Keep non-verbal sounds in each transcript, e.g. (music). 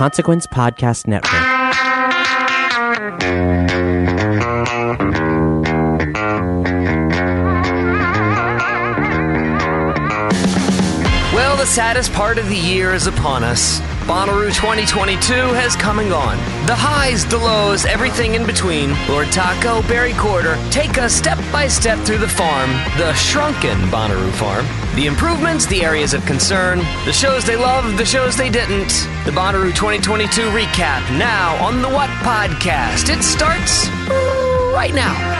Consequence Podcast Network. Well, the saddest part of the year is upon us. Bonnaroo 2022 has come and gone. The highs, the lows, everything in between. Lord Taco, Barry Courter take us step by step through the farm, the shrunken Bonnaroo farm. The improvements, the areas of concern, the shows they loved, the shows they didn't. The Bonnaroo 2022 recap now on the What Podcast. It starts right now.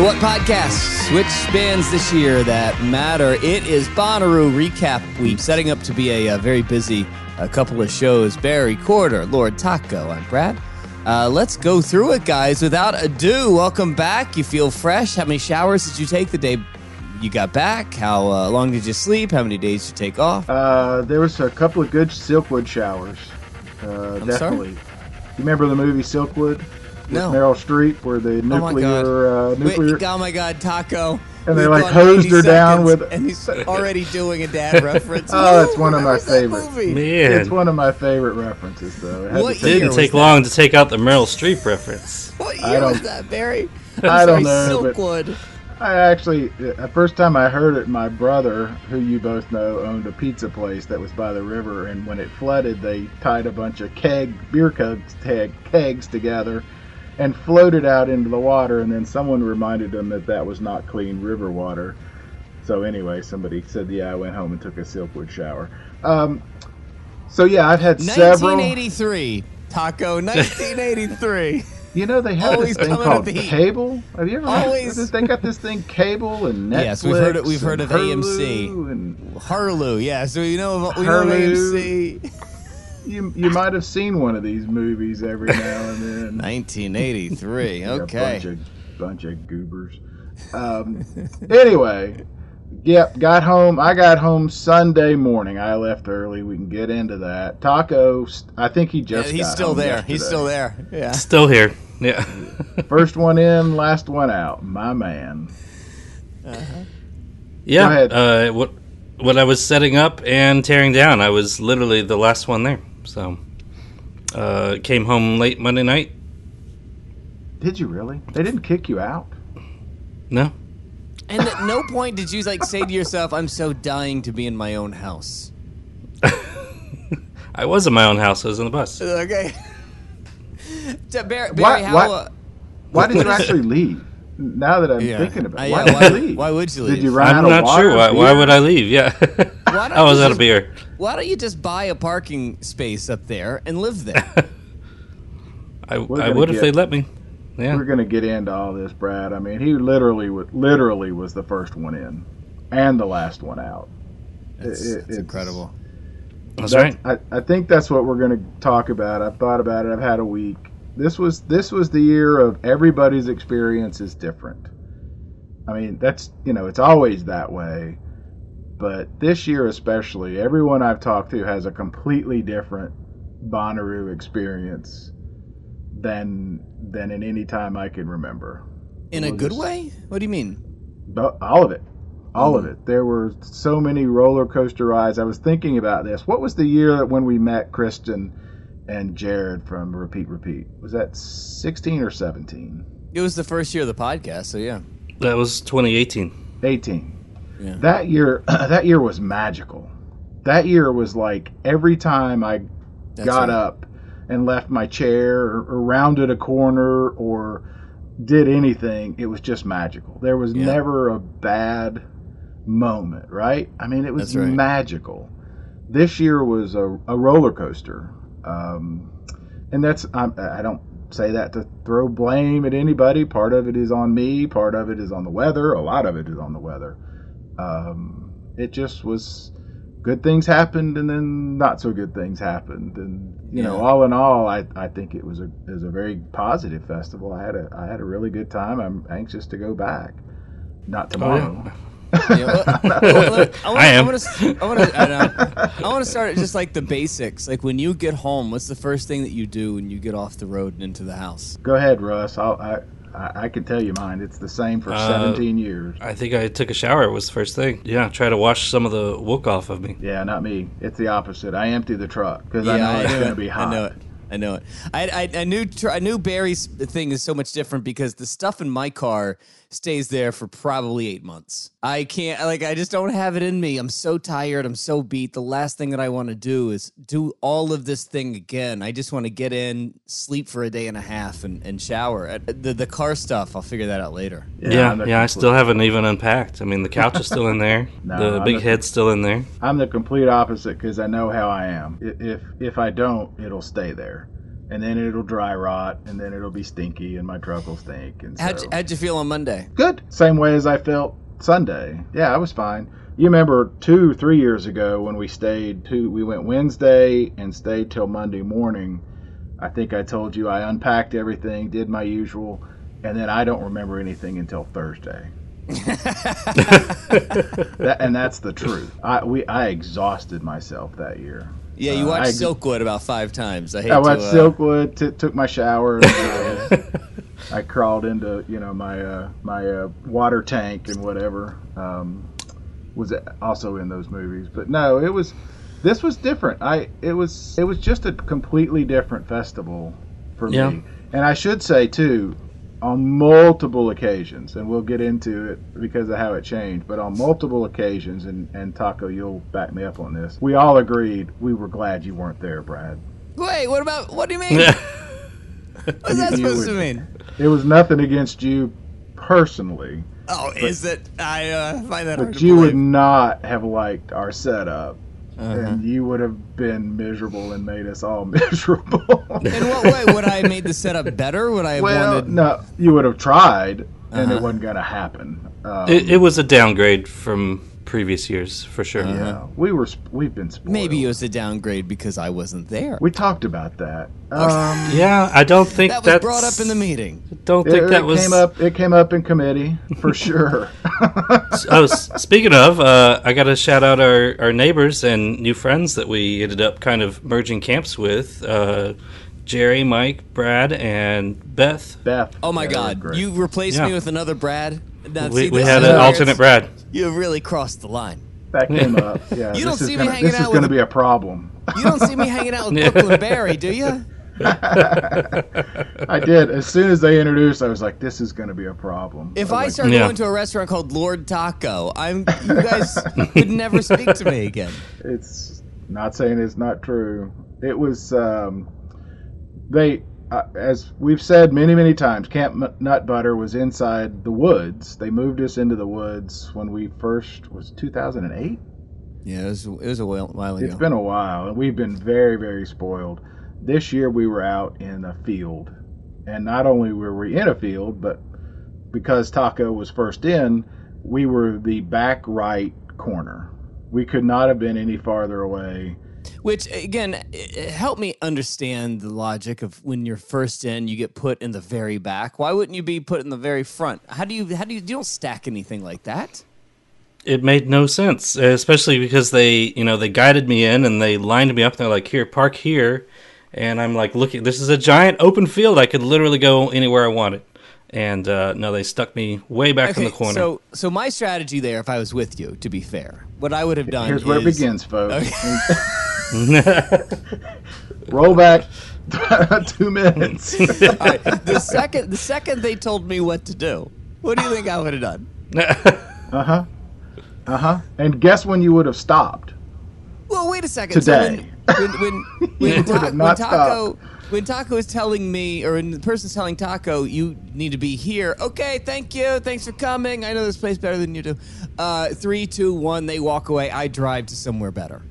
The What Podcasts, Switch bands this year that matter. It is Bonnaroo Recap Week, setting up to be a, uh very busy uh, couple of shows. Barry Courter, Lord Taco, I'm Brad. Uh, let's go through it, guys. Without ado, welcome back. You feel fresh? How many showers did you take the day you got back? How uh, long did you sleep? How many days did you take off? Uh, there was a couple of good Silkwood showers. Uh, definitely. You remember the movie Silkwood? With No. Meryl Streep, where the Oh my nuclear, uh, Wait, nuclear. oh my God, Taco! And they, like, hosed her down with- and he's already doing a dad (laughs) reference. Oh, it's one of my was that favorites. Man, It's one of my favorite references, though. It had What to year take- didn't take long to take out the Meryl Streep reference. What I year don't- was that, Barry? I don't Sorry, know, but Silkwood. I actually, the first time I heard it, my brother, who you both know, owned a pizza place that was by the river, and when it flooded, they tied a bunch of keg beer kegs, tag, kegs together and floated out into the water, and then someone reminded them that that was not clean river water. So anyway, somebody said, "Yeah, I went home and took a Silkwood shower." Um, so yeah, I've had several. 1983. Taco, 1983. (laughs) You know, they have Always this thing called the cable. Have you ever? Always. Always. They got this thing, cable and Netflix. (laughs) Yes, we've heard it- we've heard of AMC. Hulu And Harloo, yeah. So you know, we know Hurley. AMC. (laughs) you you might have seen one of these movies every now and then. (laughs) 1983. Yeah, bunch Okay. of bunch of goobers. Um, anyway, yep. Got home. I got home Sunday morning. I left early. We can get into that. Taco. I think he Yeah, just. he's got still home there. He's still there. Yeah. Still here. Yeah. (laughs) First one in, last one out. My man. yeah. Go ahead. Uh, what what I was setting up and tearing down, I was literally the last one there. So uh, came home late Monday night. Did you really? They didn't kick you out. No. And at no point did you like say to yourself, "I'm so dying to be in my own house." (laughs) I was in my own house. I was in the bus. (laughs) Okay. (laughs) So, Barry, Why- Barry, how? why- uh, Why did you actually leave? Now that I'm Yeah. thinking about Uh, it, yeah, why did why- leave? why would you Did leave? you run I'm out of not water, sure. Why, why would I leave? Yeah. Why don't I was you out of just- beer. Why don't you just buy a parking space up there and live there? (laughs) I, We're I gonna would if get- they let me. Yeah. We're gonna get into all this, Brad. I mean, he literally, wa- literally was the first one in, and the last one out. That's, It- it- it's- incredible. That's right. I, I think that's what we're going to talk about. I've thought about it. I've had a week. This was this was the year of everybody's experience is different. I mean, that's you know, it's always that way. But this year especially, everyone I've talked to has a completely different Bonnaroo experience than than in any time I can remember. In a We'll good just- way? What do you mean? But all of it. All of hmm. it. There were so many roller coaster rides. I was thinking about this. What was the year that when we met Kristen and Jared from Repeat Repeat? Was that 16 or 17? It was the first year of the podcast, so yeah. That was 2018. 18. Yeah. That year (clears throat) that year was magical. That year was like every time I That's got right. up and left my chair or, or rounded a corner or did anything, it was just magical. There was Yeah. never a bad moment, right? I mean, it was right. magical. This year was a, a roller coaster. Um, and that's, I'm, I don't say that to throw blame at anybody. Part of it is on me, part of it is on the weather, a lot of it is on the weather. Um, it just was good things happened and then not so good things happened and you know all in all I, I think it was a it was a very positive festival I had a I had a really good time I'm anxious to go back not tomorrow Yeah, well, (laughs) well, look, I, wanna, I am. I want to. I want to. I, want to start at just like the basics. Like when you get home, what's the first thing that you do when you get off the road and into the house? go ahead Russ I'll, I, I I can tell you mine it's the same for Uh, 17 years I think I took a shower It was the first thing. Yeah, try to wash some of the wook off of me. yeah not me it's the opposite I empty the truck because I Yeah, know it's going it. to be hot I know it. I know it. I, I, I knew I knew Barry's thing is so much different because the stuff in my car stays there for probably eight months. I can't like I just don't have it in me. I'm so tired. I'm so beat. The last thing that I want to do is do all of this thing again. I just want to get in, sleep for a day and a half, and, and shower. Uh, The the car stuff, I'll figure that out later. Yeah, I'm yeah, I complete- still haven't even unpacked. I mean, the couch is still in there. (laughs) No, the I'm big a- head's still in there. I'm the complete opposite because I know how I am. If if I don't, it'll stay there, and then it'll dry rot, and then it'll be stinky, and my truck will stink. And so How'd you, how'd you feel on Monday? good, same way as I felt Sunday. Yeah, I was fine. You remember two, three years ago when we stayed two, we went Wednesday and stayed till Monday morning. I think I told you I unpacked everything, did my usual, and then I don't remember anything until Thursday. (laughs) (laughs) that, and that's the truth. I we I exhausted myself that year. Yeah, you Uh, watched I- Silkwood about five times. I hate I to. watched uh, Silkwood, t- took my shower. And, uh, (laughs) I crawled into you know my uh, my uh, water tank and whatever. Um, was also in those movies, but no, it was. This was different. I it was it was just a completely different festival for Yeah. me. And I should say too, on multiple occasions, and we'll get into it because of how it changed, but on multiple occasions, and, and Taco, you'll back me up on this, we all agreed we were glad you weren't there, Brad. Wait, what about? What do you mean? (laughs) What's that You supposed to mean? It was nothing against you personally, Oh, is it? I uh, find that hard but to you would not have liked our setup. Uh-huh. And you would have been miserable and made us all (laughs) miserable. In what way would I have made the setup better? Would I have well, wanted? no, you would have tried, and Uh-huh. it wasn't going to happen. Um, It, it was a downgrade from previous years for sure. yeah, we were. We've been spoiled. Maybe it was a downgrade because I wasn't there. We talked about that. Um, Yeah, I don't think that was that's brought up in the meeting. Don't it, think that it was. came up. It came up in committee for (laughs) sure. oh, s- speaking of, uh, I got to shout out our, our neighbors and new friends that we ended up kind of merging camps with. Uh, Jerry, Mike, Brad, and Beth. Beth. Oh my yeah, God! You replaced Yeah. me with another Brad. Now, We, see, we had an where alternate Brad. You have really crossed the line. that came (laughs) up. Yeah, You don't see me gonna, hanging This is out going to with be a problem. You don't see me hanging out with (laughs) Brooklyn Barry, do you? (laughs) I did. As soon as they introduced, I was like, "This is going to be a problem." If was I like, start Yeah. going to a restaurant called Lord Taco, I'm you guys could never speak to me again. it's not saying it's not true. It was um, they, uh, as we've said many many times, Camp M- Nut Butter was inside the woods. They moved us into the woods when we first was 2008. Yeah, it was it was a while, while ago. It's been a while, and we've been very very spoiled. This year we were out in a field, and not only were we in a field, but because Taco was first in, we were the back right corner. We could not have been any farther away. Which again, i- i- help me understand the logic of when you're first in, you get put in the very back. Why wouldn't you be put in the very front? How do you? How do you? You don't stack anything like that. It made no sense, especially because they, you know, they guided me in and they lined me up. They're like, "Here, park here," and I'm like, "Looking, this is a giant open field. I could literally go anywhere I wanted." And uh, no, they stuck me way back in the corner. So, so my strategy there, if I was with you, to be fair, what I would have done Here's where it begins, folks. (laughs) Roll back (laughs) two minutes. (laughs) All right, the second, the second they told me what to do, what do you think I would have done? Uh huh. Uh huh. And guess when you would have stopped? Well, wait a second. Today. So when when when, when, would Ta- have when not Taco when Taco is telling me, or when the person's telling Taco, you need to be here. Okay, thank you. Thanks for coming. I know this place better than you do. Uh, three, two, one. They walk away. I drive to somewhere better.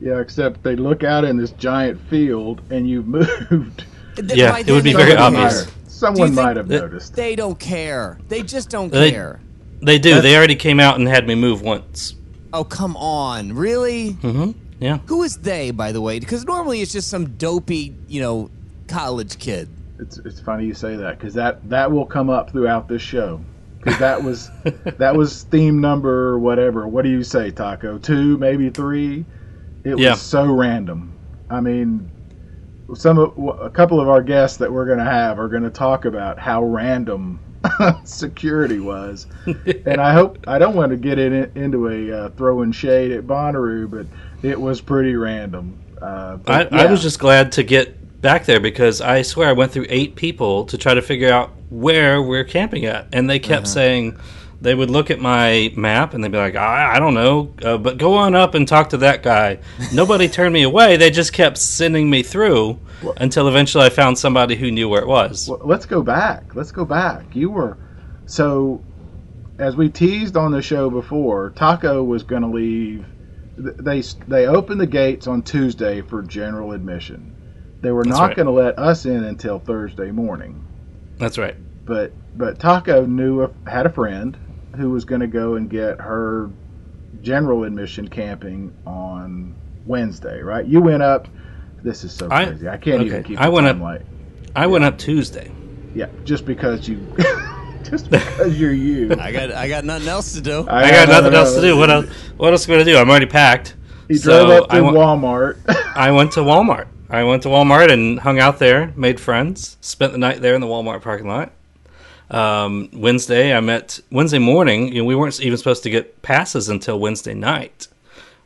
Yeah, except they look out in this giant field and you've (laughs) moved. Th- Yeah, it would be very obvious. care. Someone might have noticed. They don't care. They just don't They- care. they do. They already came out and had me move once. Oh come on, really? hmm Yeah. Who is they, by the way? Because normally it's just some dopey, you know, college kid. It's it's funny you say that because that that will come up throughout this show. Because that was (laughs) that was theme number whatever. What do you say, Taco? Two, maybe three. It Yeah. was so random. I mean, some of, a couple of our guests that we're going to have are going to talk about how random (laughs) security was, (laughs) and I hope I don't want to get in, into a uh, throwing shade at Bonnaroo, but it was pretty random. Uh, I, but I yeah. was just glad to get back there because I swear I went through eight people to try to figure out where we're camping at, and they kept saying they would look at my map and they'd be like, I, I don't know, uh, but go on up and talk to that guy. (laughs) Nobody turned me away; they just kept sending me through until eventually I found somebody who knew where it was. Well, let's go back. Let's go back. You were so as we teased on the show before. Taco was going to leave. Th- They they opened the gates on Tuesday for general admission. They were That's not right. going to let us in until Thursday morning. That's right. But but Taco knew a, had a friend who was going to go and get her general admission camping on Wednesday. Right? You went up. This is so crazy. I, can't even keep. I went up- timeline. I went up Tuesday. Yeah, just because you, (laughs) just because you're you. (laughs) I got I got nothing else to do. I got nothing else to do. What else? What else am I gonna do? I'm already packed. He So drove up to I went- Walmart. (laughs) I went to Walmart. I went to Walmart and hung out there, made friends, spent the night there in the Walmart parking lot. Um, Wednesday, I met Wednesday morning. You know, we weren't even supposed to get passes until Wednesday night.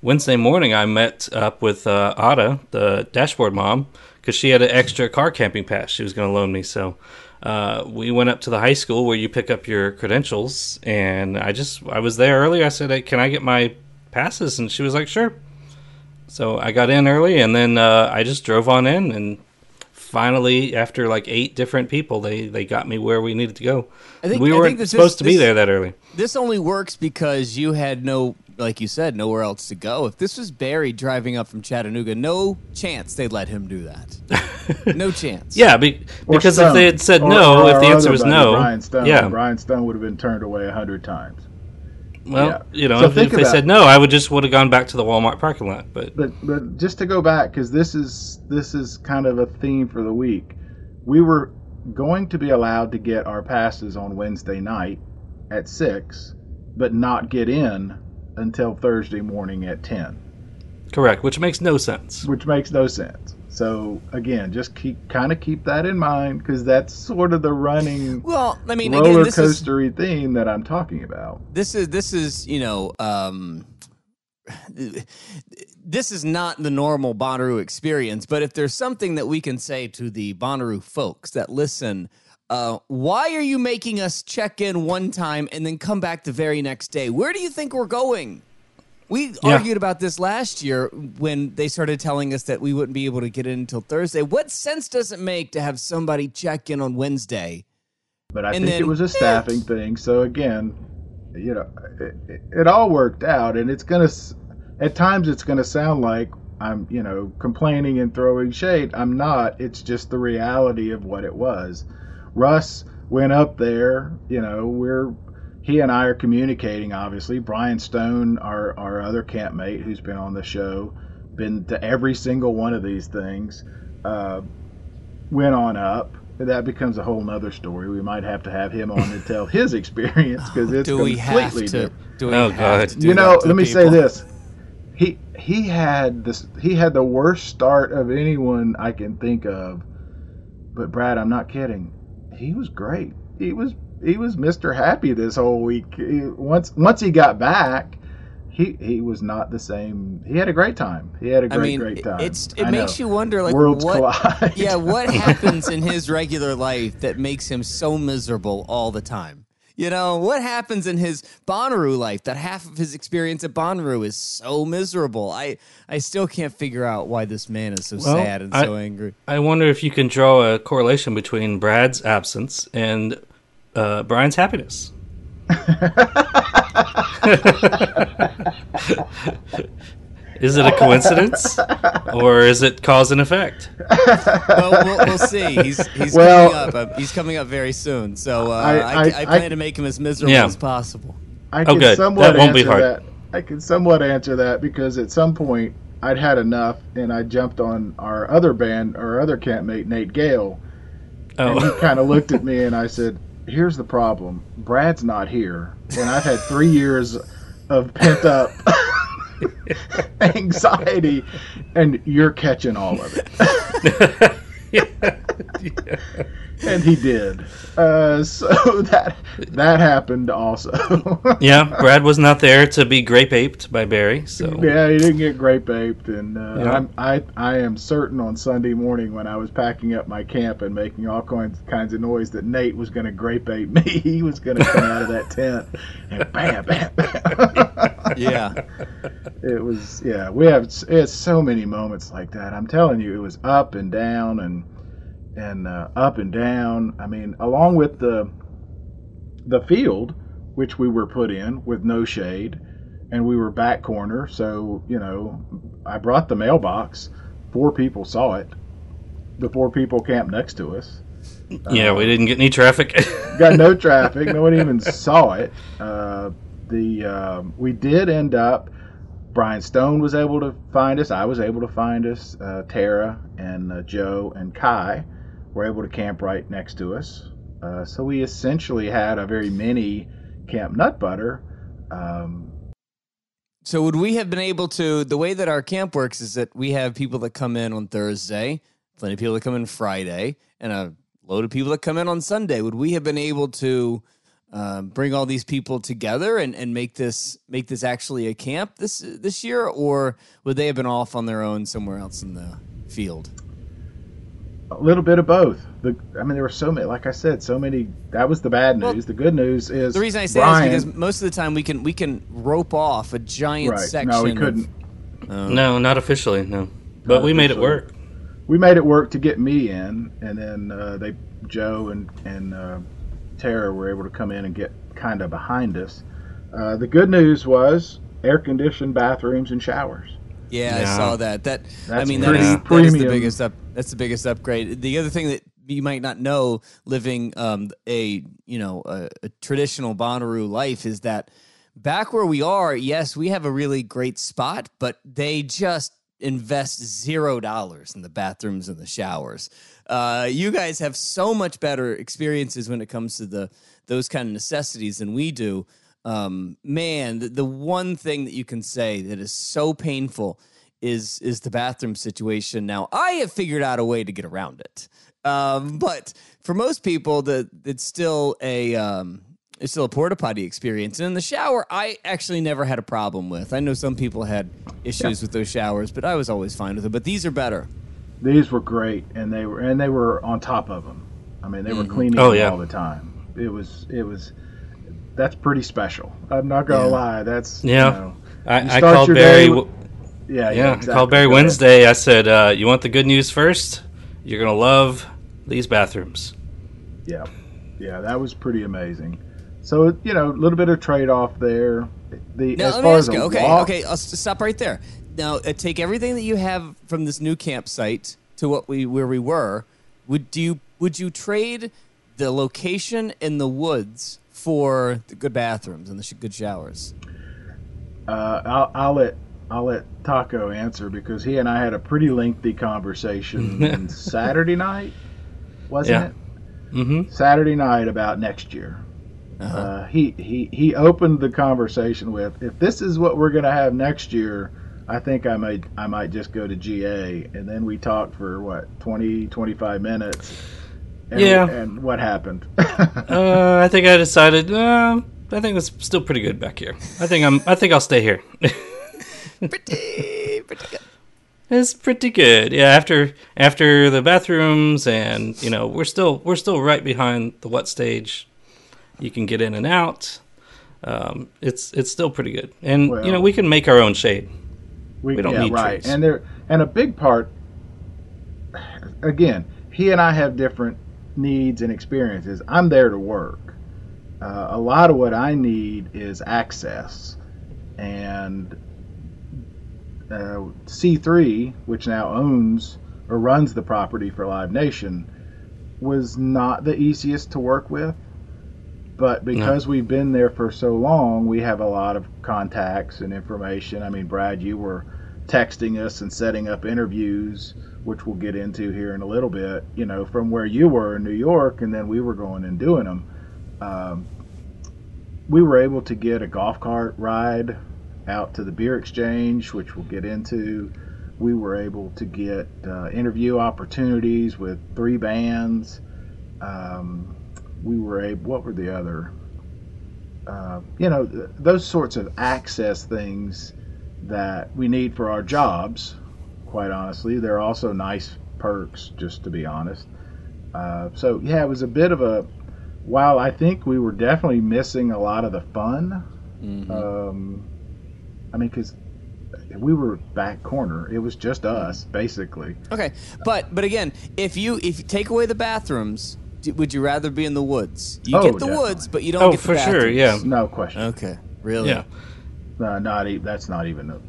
Wednesday morning, I met up with uh, Ada, the dashboard mom, because she had an extra car camping pass she was going to loan me. So uh, we went up to the high school where you pick up your credentials, and I just I was there early. I said, hey, "Can I get my passes?" And she was like, "Sure." So I got in early, and then uh, I just drove on in, and finally, after like eight different people, they they got me where we needed to go. I think- we I weren't think this is- supposed to be this- there that early. This only works because you had no, like you said, nowhere else to go. If this was Barry driving up from Chattanooga, no chance they'd let him do that. (laughs) no chance. Yeah, be, Or because if they had said Or- no, or if the answer was no, Brian Stone, yeah, Brian Stone would have been turned away a hundred times. well, yeah. you know, So if, if they said no, I would just would have gone back to the Walmart parking lot. But But but just to go back because this is this is kind of a theme for the week. We were going to be allowed to get our passes on Wednesday night at six, but not get in until Thursday morning at ten, correct, which makes no sense. which makes no sense. So again, just keep kind of keep that in mind because that's sort of the running Well, I mean, roller again, this is theme that I'm talking about. this is this is you know um this is not the normal Bonnaroo experience but if there's something that we can say to the Bonnaroo folks that listen uh, why are you making us check in one time and then come back the very next day? Where do you think we're going? We Yeah. argued about this last year when they started telling us that we wouldn't be able to get in until Thursday. What sense does it make to have somebody check in on Wednesday? But I think then- it was a staffing thing. So again, you know, it, it, it all worked out, and it's gonna. At times, it's gonna sound like I'm, you know, complaining and throwing shade. I'm not. It's just the reality of what it was. Russ went up there. You know, we're he and I are communicating. Obviously, Brian Stone, our our other campmate who's been on the show, been to every single one of these things. Uh, went on up. That becomes a whole nother story. We might have to have him on to tell (laughs) his experience because it's do we completely have to? different. Do we Oh, have God. to do You know, let me say this. He he had this. He had the worst start of anyone I can think of. But Brad, I'm not kidding. He was great. He was he was Mr. Happy this whole week. He, once once he got back, he he was not the same. He had a great time. He had a great I mean, great time. it's it I makes know. you wonder, like Worlds what? collide. Yeah, what (laughs) happens in his regular life that makes him so miserable all the time? You know, what happens in his Bonnaroo life that half of his experience at Bonnaroo is so miserable? I I still can't figure out why this man is so Well, sad and I- so angry. I wonder if you can draw a correlation between Brad's absence and uh, Brian's happiness. (laughs) (laughs) is it a coincidence, or is it cause and effect? well, we'll, we'll see. He's he's Well- coming up. Uh, he's coming up very soon. So uh, I- I, I- I, plan I- to make him as miserable Yeah. as possible. I Oh, can good. somewhat That won't be answer hard. that. I can somewhat answer that because at some point I'd had enough and I jumped on our other band, our other campmate Nate Gale, Oh. and he Oh, kind of looked at me and I said, "Here's the problem. Brad's not here, and I've had three years of pent up (laughs) anxiety, and you're catching all of it." (laughs) And he did. Uh, so (laughs) that that happened also. (laughs) yeah. Brad was not there to be grape aped by Barry, so Yeah, he didn't get grape aped, and uh, Yeah. I'm, I I am certain on Sunday morning when I was packing up my camp and making all kinds kinds of noise that Nate was going to grape ape me. (laughs) He was going to come out of that tent and bam, bam, bam. Yeah. it was yeah. We have it's so many moments like that. I'm telling you, it was up and down and and uh, up and down. I mean, along with the the field, which we were put in with no shade, and we were back corner. So you know, I brought the mailbox. Four people saw it. The four people camped next to us. yeah, we didn't get any traffic. (laughs) Got no (laughs) traffic. No one even saw it. Uh, the um, we did end up. Brian Stone was able to find us. I was able to find us. Uh, Tara and uh, Joe and Kai were able to camp right next to us. Uh, so we essentially had a very mini Camp Nut Butter. Um, So would we have been able to? The way that our camp works is that we have people that come in on Thursday, plenty of people that come in Friday, and a load of people that come in on Sunday. Would we have been able to uh, bring all these people together and, and make this make this actually a camp this this year, or would they have been off on their own somewhere else in the field? A little bit of both. The, I mean, there were so many. Like I said, so many. That was the bad Well, news. the good news is The reason I say Brian, that is because most of the time we can we can rope off a giant right? section. No, we couldn't. no, not officially. No, but we made it work. we made it work to get me in, and then uh, they Joe and and uh, Tara were able to come in and get kind of behind us. Uh, the good news was air conditioned bathrooms and showers. Yeah, I saw that. That I mean, pretty that is, that is the biggest up. That's the biggest upgrade. The other thing that you might not know, living um, a you know a, a traditional Bonnaroo life, is that back where we are, yes, we have a really great spot, but they just invest zero dollars in the bathrooms and the showers. Uh, you guys have so much better experiences when it comes to the those kind of necessities than we do. Um, man, the, the one thing that you can say that is so painful is is the bathroom situation. Now, I have figured out a way to get around it, um, but for most people, the it's still a um, it's still a porta potty experience. And in the shower, I actually never had a problem with. I know some people had issues with those showers, but I was always fine with them. But these are better. These were great, and they were and they were on top of them. I mean, they were cleaning Oh, yeah. all the time. It was it was that's pretty special. I'm not gonna Yeah. lie. That's Yeah. You know, you I, I called your Barry. day with- yeah, Yeah, I exactly. called Barry Go ahead. Wednesday. I said, uh, "You want the good news first? You're gonna love these bathrooms." Yeah, yeah, that was pretty amazing. So you know, a little bit of trade off there. The Now as let far me as ask a you. Okay, walk- okay. I'll stop right there. Now uh, take everything that you have from this new campsite to what we where we were. Would do you would you trade the location in the woods for the good bathrooms and the sh- good showers? Uh, I'll, I'll let I'll let Taco answer because he and I had a pretty lengthy conversation (laughs) Saturday night, wasn't Yeah. it? Mm-hmm. Saturday night about next year. Uh-huh. Uh, he, he he opened the conversation with, "If this is what we're gonna have next year, I think I might I might just go to GA." And then we talked for what 20 25 minutes. And, Yeah. And what happened? (laughs) Uh, I think I decided. Uh, I think it's still pretty good back here. I think I'm. I think I'll stay here. (laughs) pretty, pretty good. It's pretty good. Yeah, after after the bathrooms and you know, we're still we're still right behind the what stage. You can get in and out. Um, it's it's still pretty good. And you know, we can make our own shade. We don't yeah, need right. trees. And there and a big part again, he and I have different needs and experiences. I'm there to work. Uh, a lot of what I need is access. And uh, C3, which now owns or runs the property for Live Nation, was not the easiest to work with. But because we've been there for so long, we have a lot of contacts and information. I mean, Brad, you were texting us and setting up interviews, which we'll get into here in a little bit, you know, from where you were in New York, and then we were going and doing them. Um, we were able to get a golf cart ride out to the beer exchange, which we'll get into. We were able to get uh, interview opportunities with three bands. Um, we were able, what were the other? Uh, you know, th- those sorts of access things that we need for our jobs, quite honestly. They're also nice perks, just to be honest. Uh, so, yeah, it was a bit of a, while I think we were definitely missing a lot of the fun, um, I mean, because we were back corner. It was just us, basically. Okay, but but again, if you if you take away the bathrooms, d- would you rather be in the woods? You Oh, get the definitely. woods, but you don't Oh, get the for sure, yeah. No question. Okay, really? Yeah, No, not e- that's not even a,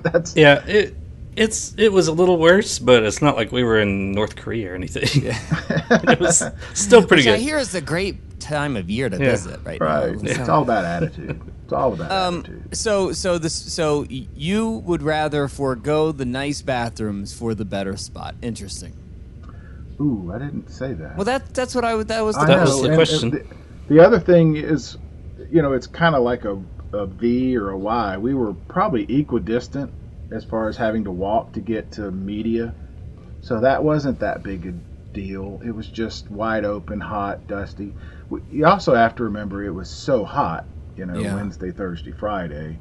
(laughs) that's yeah. It it's it was a little worse, but it's not like we were in North Korea or anything. (laughs) it was still pretty Which I good. hear is a great time of year to Yeah. visit right, right. now. It's all about attitude. It's all about Um, attitude. so so this so you would rather forego the nice bathrooms for the better spot. Interesting. Ooh, I didn't say that. Well, that that's what I would. That was the I That know, was the and- question. the, the other thing is, you know, it's kind of like a, a V or a Y. We were probably equidistant as far as having to walk to get to media, so that wasn't that big a deal. It was just wide open, hot, dusty. You also have to remember it was so hot, you know, Yeah. Wednesday, Thursday, Friday.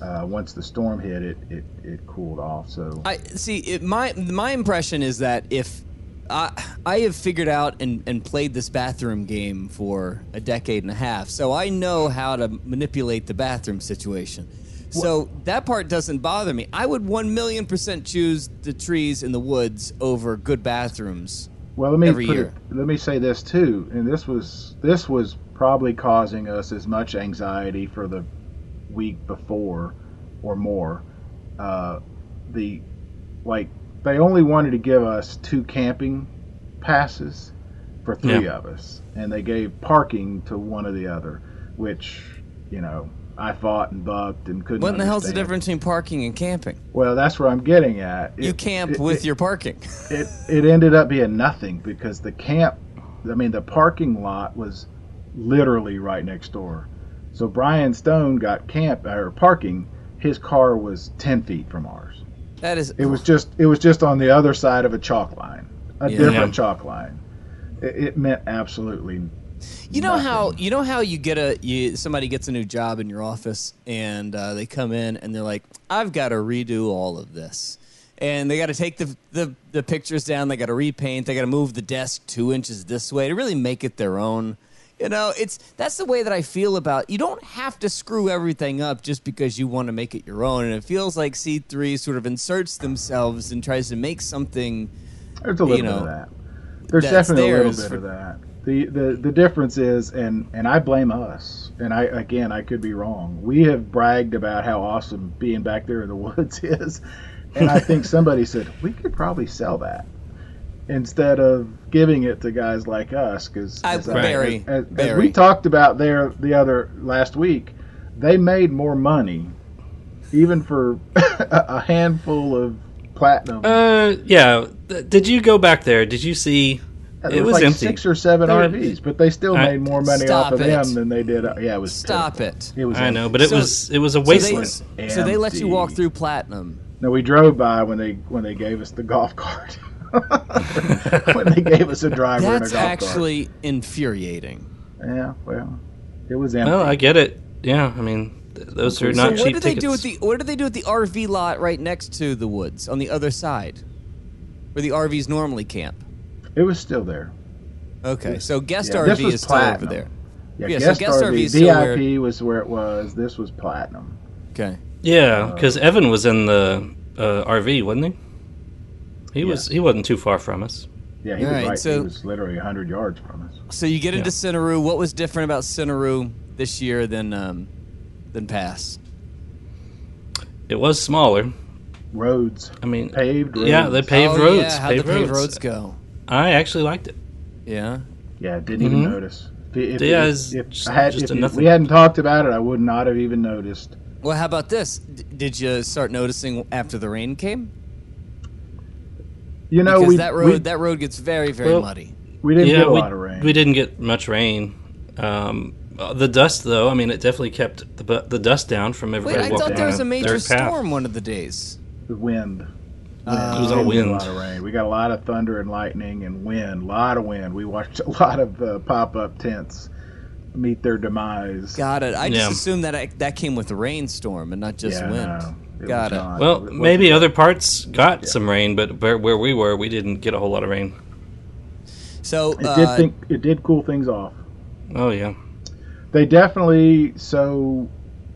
Uh, once the storm hit, it, it it cooled off. So I see. It, my my impression is that if I I have figured out and, and played this bathroom game for a decade and a half, so I know how to manipulate the bathroom situation. So that part doesn't bother me. I would one million percent choose the trees in the woods over good bathrooms. Well, let me put year. It, let me say this too, and this was this was probably causing us as much anxiety for the week before or more. Uh, the like they only wanted to give us two camping passes for three Yeah. of us, and they gave parking to one or the other, which you know I fought and bucked and couldn't. What in the hell's the difference between parking and camping? Well, that's where I'm getting at. You camp it- with it- your parking. it it ended up being nothing because the camp I mean the parking lot was literally right next door. So Brian Stone got camp or parking. His car was ten feet from ours. That is. It was just it was just on the other side of a chalk line, a Yeah. different chalk line. It, it meant absolutely. You know how you know how you get a you somebody gets a new job in your office and uh, they come in and they're like, I've got to redo all of this, and they got to take the, the the pictures down, they got to repaint, they got to move the desk two inches this way to really make it their own. You know, it's that's the way that I feel about. You don't have to screw everything up just because you want to make it your own, and it feels like C three sort of inserts themselves and tries to make something. There's a little you bit of that. There's definitely a little bit for- of that. The, the the difference is, and and I blame us. And I again, I could be wrong. We have bragged about how awesome being back there in the (laughs) woods is, and I think (laughs) somebody said we could probably sell that instead of giving it to guys like us. Because I- as, Barry, as, as we talked about there the other last week, they made more money even for (laughs) a handful of platinum. Uh, yeah. Did you go back there? Did you see? There It was like empty. six or seven There- RVs, but they still I- made more money off of it. them than they did. Uh, yeah, it was. Stop pitiful. it. It was. I empty. know, but it So- was it was a So they, wasteland. so they let you walk through platinum. No, we drove by when they when they gave us the golf cart. (laughs) when they gave us a driver and a That's golf actually infuriating. Yeah, well, it was empty. Well, I get it. Yeah, I mean, th- those are not So not what cheap did they tickets. do with the What did they do with the RV lot right next to the woods on the other side, where the RVs normally camp? It was still there. Okay, so guest Yeah, this RV was is still over there. Yeah, Yeah, so guest, guest RV, RV is still where- VIP was where it was. This was platinum. Okay, Yeah, because Evan was in the uh, RV, wasn't he? He was. He wasn't too far from us. Yeah, he All was right, right. so- he was literally hundred yards from us. so you get into Centeroo. What was different about Centeroo this year than um, than past? It was smaller. Roads, I mean, paved roads. yeah, they paved oh, roads. Yeah, how'd the paved roads. roads go? I actually liked it. Yeah. Yeah, didn't even Mhm. notice. If, if, Yeah, if, if just- had, just if a we hadn't talked about it, I would not have even noticed. Well, how about this? D- did you start noticing after the rain came? You know, Because we that road we, that road gets very very Well, muddy. we didn't yeah, get a we, lot of rain. we didn't get much rain. Um, the dust, though, I mean, it definitely kept the, the dust down from everybody. Wait, everybody I walking thought there was a major their path. storm one of the days. The wind. Uh, It was all wind. A lot of rain. We got a lot of thunder and lightning and wind. A lot of wind. We watched a lot of uh, pop-up tents meet their demise. Got it. I just assumed that I, that came with the rainstorm and not just Yeah, wind. no, it Got was it. not. Well, It wasn't- maybe other parts got some rain, but where, where we were, we didn't get a whole lot of rain. So It uh, did think it did cool things off. Oh yeah, They definitely so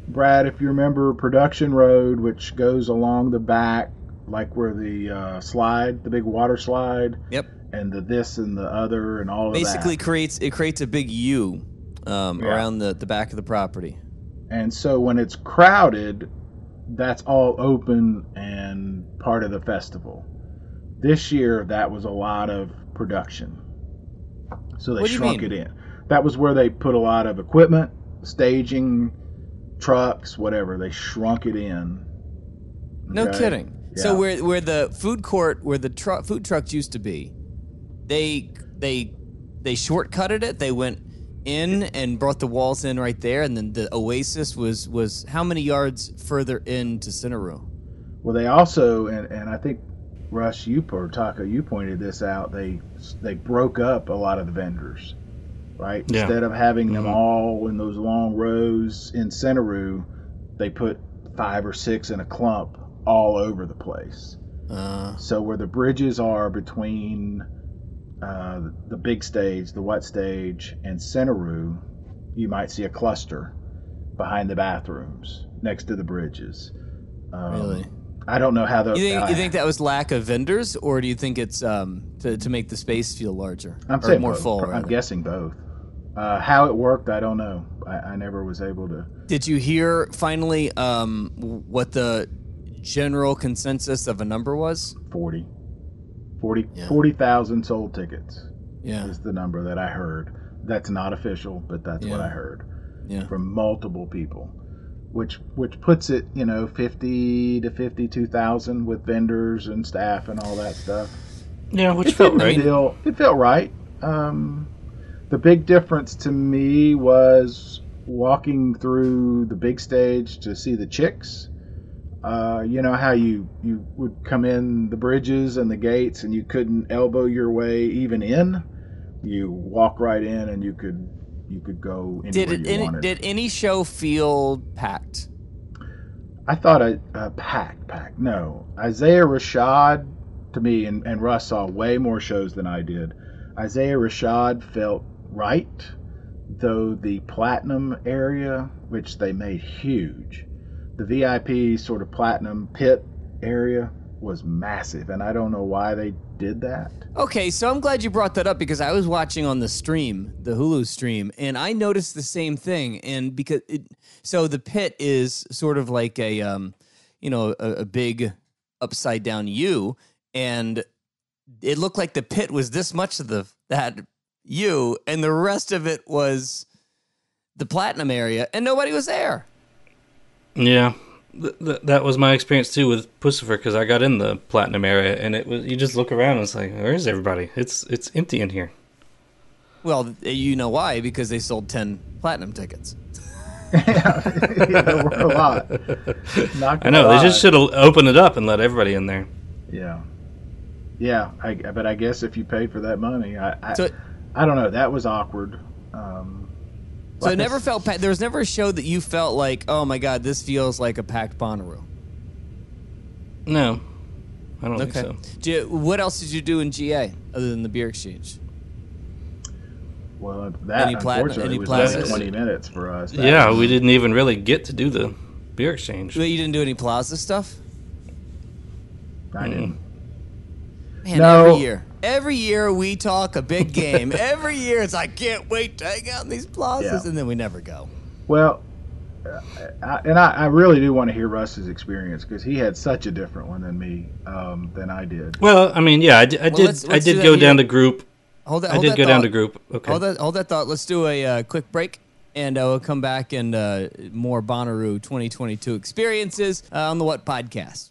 Brad, if you remember Production Road, which goes along the back, like where the uh, slide, the big water slide, Yep. and the this and the other and all of Basically creates it creates a big U um, Yeah. around the, the back of the property. And so when it's crowded, that's all open and part of the festival. This year, that was a lot of production. So they What do you shrunk mean? it in. That was where they put a lot of equipment, staging, trucks, whatever. They shrunk it in. No Okay? kidding. So where where the food court where the tru- food trucks used to be, they they they shortcutted it. They went in and brought the walls in right there, and then the oasis was was how many yards further into Centeroo? Well, they also, and, and I think Russ, you or Taco, you pointed this out. They they broke up a lot of the vendors, right? Yeah. Instead of having them Mhm. all in those long rows in Centeroo, they put five or six in a clump all over the place. Uh, So where the bridges are between uh, the big stage, the wet stage, and Centeroo, you might see a cluster behind the bathrooms next to the bridges. Um, Really? I don't know how the. you think uh, you think that was lack of vendors, or do you think it's um to, to make the space feel larger I'm or saying more both. full? I'm rather? guessing both. Uh, how it worked, I don't know. I, I never was able to. Did you hear finally um what the general consensus of a number was? 40. 40 Yeah. 40,000 sold tickets Yeah. is the number that I heard. That's not official, but that's what I heard Yeah. from multiple people, which which puts it, you know, 50 to 52,000 with vendors and staff and all that stuff. yeah, which it felt right. Feel, it felt right. Um, the big difference to me was walking through the big stage to see the chicks. Uh, you know how you you would come in the bridges and the gates and you couldn't elbow your way even in. You walk right in and you could you could go anywhere Did it you any, wanted. did any show feel packed? I thought a, a pack, pack. No, Isaiah Rashad to me, and, and Russ saw way more shows than I did. Isaiah Rashad felt right, though the platinum area, which they made huge, the VIP sort of platinum pit area was massive, and I don't know why they did that. Okay, so I'm glad you brought that up because I was watching on the stream, the Hulu stream, and I noticed the same thing. And because it, so the pit is sort of like a, um, you know, a, a big upside down U, and it looked like the pit was this much of the that U, and the rest of it was the platinum area, and nobody was there. Yeah, th- th- that was my experience too with Puscifer because I got in the platinum area and it was you just look around and it's like where is everybody? It's it's empty in here. Well, you know why? Because they sold ten platinum tickets. (laughs) (laughs) yeah, there were a lot. I know gonna they just should have opened it up and let everybody in there. Yeah, yeah. I, but I guess if you paid for that money, I, I, So, I don't know. That was awkward. Um, so it never felt. Pa- there was never a show that you felt like, oh my god, this feels like a packed Bonnaroo. No, I don't Okay. think so. Do you, what else did you do in GA other than the beer exchange? Well, that Any unfortunately any was platinum? only twenty minutes for us. That Yeah, was- we didn't even really get to do the beer exchange. Well, you didn't do any Plaza stuff. I didn't. Man, No. every year, every year we talk a big game. (laughs) every year it's I can't wait to hang out in these plazas, Yeah. and then we never go. Well, uh, I, and I, I really do want to hear Russ's experience because he had such a different one than me, um, than I did. Well, I mean, yeah, I did. I Well, did, let's- I let's do did that go down here. to group. Hold that. I did that go down thought. to group. Okay. Hold that. Hold that thought. Let's do a uh, quick break, and uh, we'll come back and uh, more Bonnaroo 2022 experiences uh, on the What Podcast.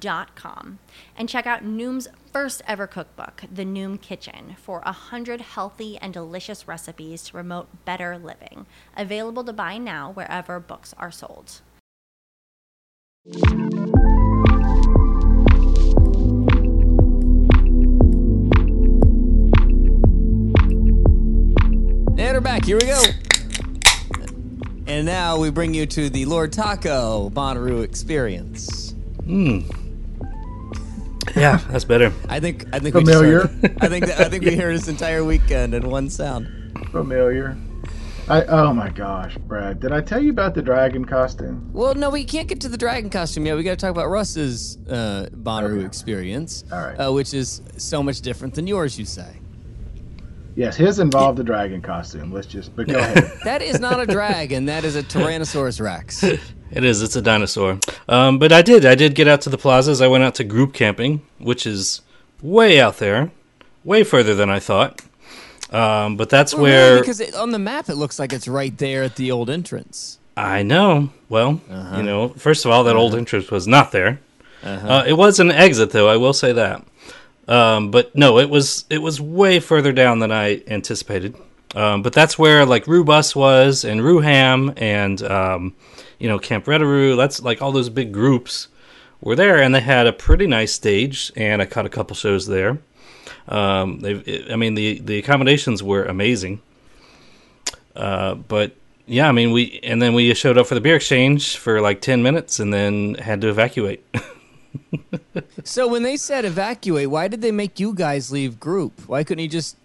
dot com and check out Noom's first ever cookbook, The Noom Kitchen, for a hundred healthy and delicious recipes to promote better living. Available to buy now wherever books are sold. And we're back. Here we go. And now we bring you to the Lord Taco Bonnaroo experience. Hmm. Yeah, that's better. I think I think we Familiar. just heard- I think that, I think we heard this entire weekend in one sound. Familiar. I oh my gosh, Brad! Did I tell you about the dragon costume? Well, no, we can't get to the dragon costume yet. We got to talk about Russ's uh, Bonnaroo Okay. experience, All right. uh, which is so much different than yours. You say Yes, his involved the dragon costume. Let's just but go (laughs) ahead. that is not a dragon. that is a Tyrannosaurus Rex. (laughs) It is. It's a dinosaur. Um, but I did. I did get out to the plazas. I went out to group camping, which is way out there, way further than I thought. Um, but that's Well, where really, because it, on the map it looks like it's right there at the old entrance. I know. Well, Uh-huh. you know, first of all, that old entrance was not there. Uh, it was an exit, though. I will say that. Um, but no, it was it was way further down than I anticipated. Um, but that's where like Rubus was and Ruham and um, you know Camp Redaroo. That's like all those big groups were there, and they had a pretty nice stage. And I caught a couple shows there. Um, they, I mean, the the accommodations were amazing. Uh, but yeah, I mean, we and then we showed up for the beer exchange for like ten minutes, and then had to evacuate. (laughs) So when they said evacuate, why did they make you guys leave group? Why couldn't you just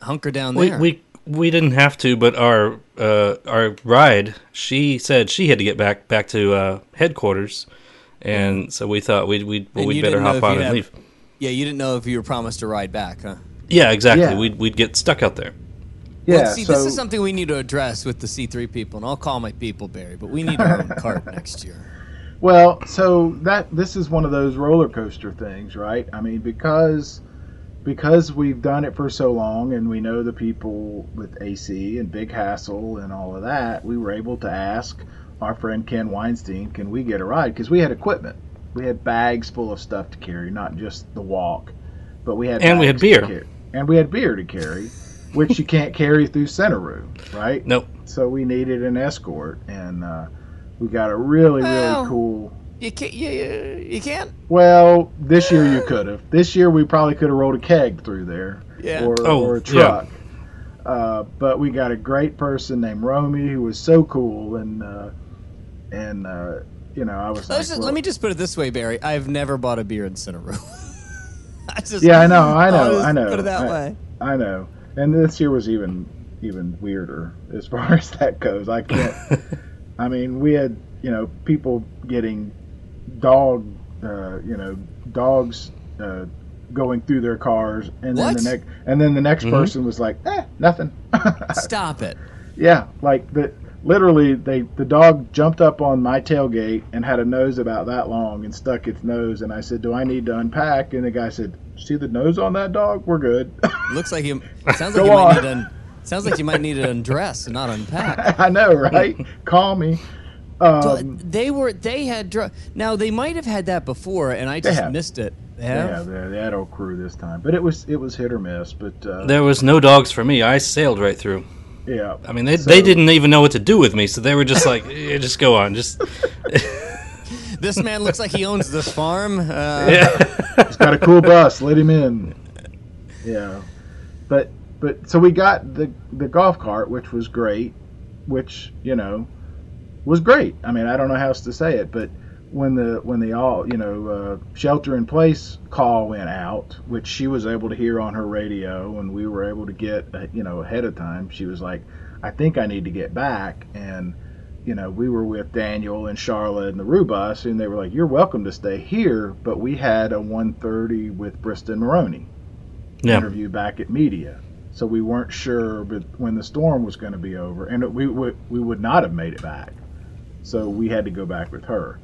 hunker down there? we we didn't have to, but our uh, our ride, she said she had to get back back to uh, headquarters, and so we thought we'd we'd, well, we'd better hop on and have- leave. yeah, you didn't know if you were promised a ride back, huh? Yeah, exactly. Yeah. We'd we'd get stuck out there. Yeah. well, see, so, this is something we need to address with the C3 people, and I'll call my people, Barry, but we need our own cart (laughs) next year. Well, so that this is one of those roller coaster things, right? I mean, because because we've done it for so long and we know the people with AC and Big Hassle and all of that, we were able to ask our friend Ken Weinstein, can we get a ride? Because we had equipment. We had bags full of stuff to carry, not just the walk, but we had And we had beer. carry. And we had beer to carry, which you can't carry through Centeroo, right? Nope. So we needed an escort, and uh, we got a really, Well- really cool. You can't. You, you, you can't. Well, this year you could have. This year we probably could have rolled a keg through there, Yeah. or, Oh, or a yeah. truck. Uh, but we got a great person named Romy who was so cool, and uh, and uh, you know I was like, Let's just- well- let me just put it this way, Barry. I've never bought a beer in Centeroo. (laughs) I just, Yeah, I know, I know, I'll I know. Put it that I- way. I know, and this year was even even weirder as far (laughs) as that goes. I can't. (laughs) I mean, we had you know people getting dog, uh, you know, dogs uh, going through their cars, and then the next and then the next Mhm. person was like, eh, nothing. (laughs) Stop it. yeah, like the literally they the dog jumped up on my tailgate and had a nose about that long and stuck its nose, and I said, do I need to unpack? And the guy said, see the nose on that dog? We're good. (laughs) Looks like you. (laughs) Sounds like you might need to. Un, sounds like you might need to undress and not unpack. I know, right? Call me. So Um, they were. They had. Dr- now they might have had that before, and I just missed it. They yeah, have? they, they had a crew this time, but it was it was hit or miss. But uh, There was no dogs for me. I sailed right through. yeah, I mean, they, So- they didn't even know what to do with me, so they were just like, "Eh, just go on, just (laughs) This man looks like he owns this farm. Uh, yeah. (laughs) he's got a cool bus. Let him in. Yeah, but but so we got the the golf cart, which was great, which you know was great. I mean, I don't know how else to say it, but when the when the all you know uh, shelter in place call went out, which she was able to hear on her radio, and we were able to get uh, you know ahead of time. She was like, "I think I need to get back," and you know we were with Daniel and Charlotte and the Rubus, and they were like, "You're welcome to stay here," but we had a 1:30 with Briston Maroney yeah. interview back at media. So we weren't sure, but when the storm was going to be over, and it, we we would not have made it back, so we had to go back with her,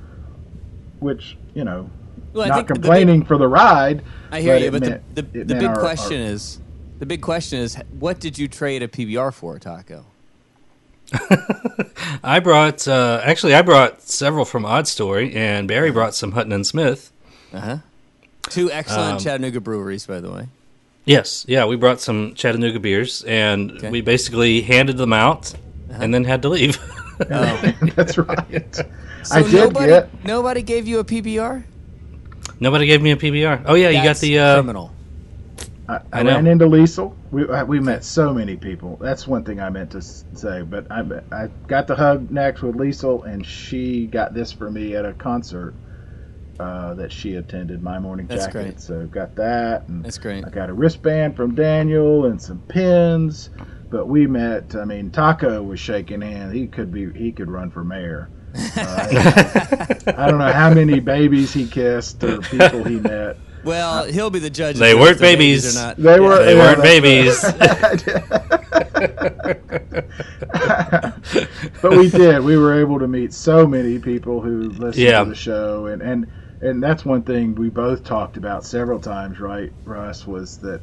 which you know, Well, not think the big- complaining for the ride. I hear but you, but meant- the, the, the big our- our- question is, the big question is, what did you trade a PBR for, Taco? (laughs) I brought uh, actually I brought several from Odd Story, and Barry brought some Hutton and Smith. Uh huh. Two excellent Um, Chattanooga breweries, by the way. Yes, yeah, we brought some Chattanooga beers, and Okay. we basically handed them out, and then had to leave. (laughs) Oh. (laughs) That's right. So I did nobody, get. nobody gave you a PBR. Nobody gave me a PBR. Oh yeah, you got the uh, criminal. I, I, I know. ran into Liesel. We uh, we met so many people. That's one thing I meant to say. But I I got the hug next with Liesel, and she got this for me at a concert uh, that she attended. My morning That's jacket. great. So got that, and That's great. I got a wristband from Daniel and some pins. But we met. I mean, Taco was shaking hands. He could be. He could run for mayor. Uh, I don't know how many babies he kissed or people he met. Well, he'll be the judge. They weren't they're babies. or not. They were. They yeah, weren't babies. (laughs) but we did. We were able to meet so many people who listened Yeah. to the show, and and and that's one thing we both talked about several times, right, Russ? Was that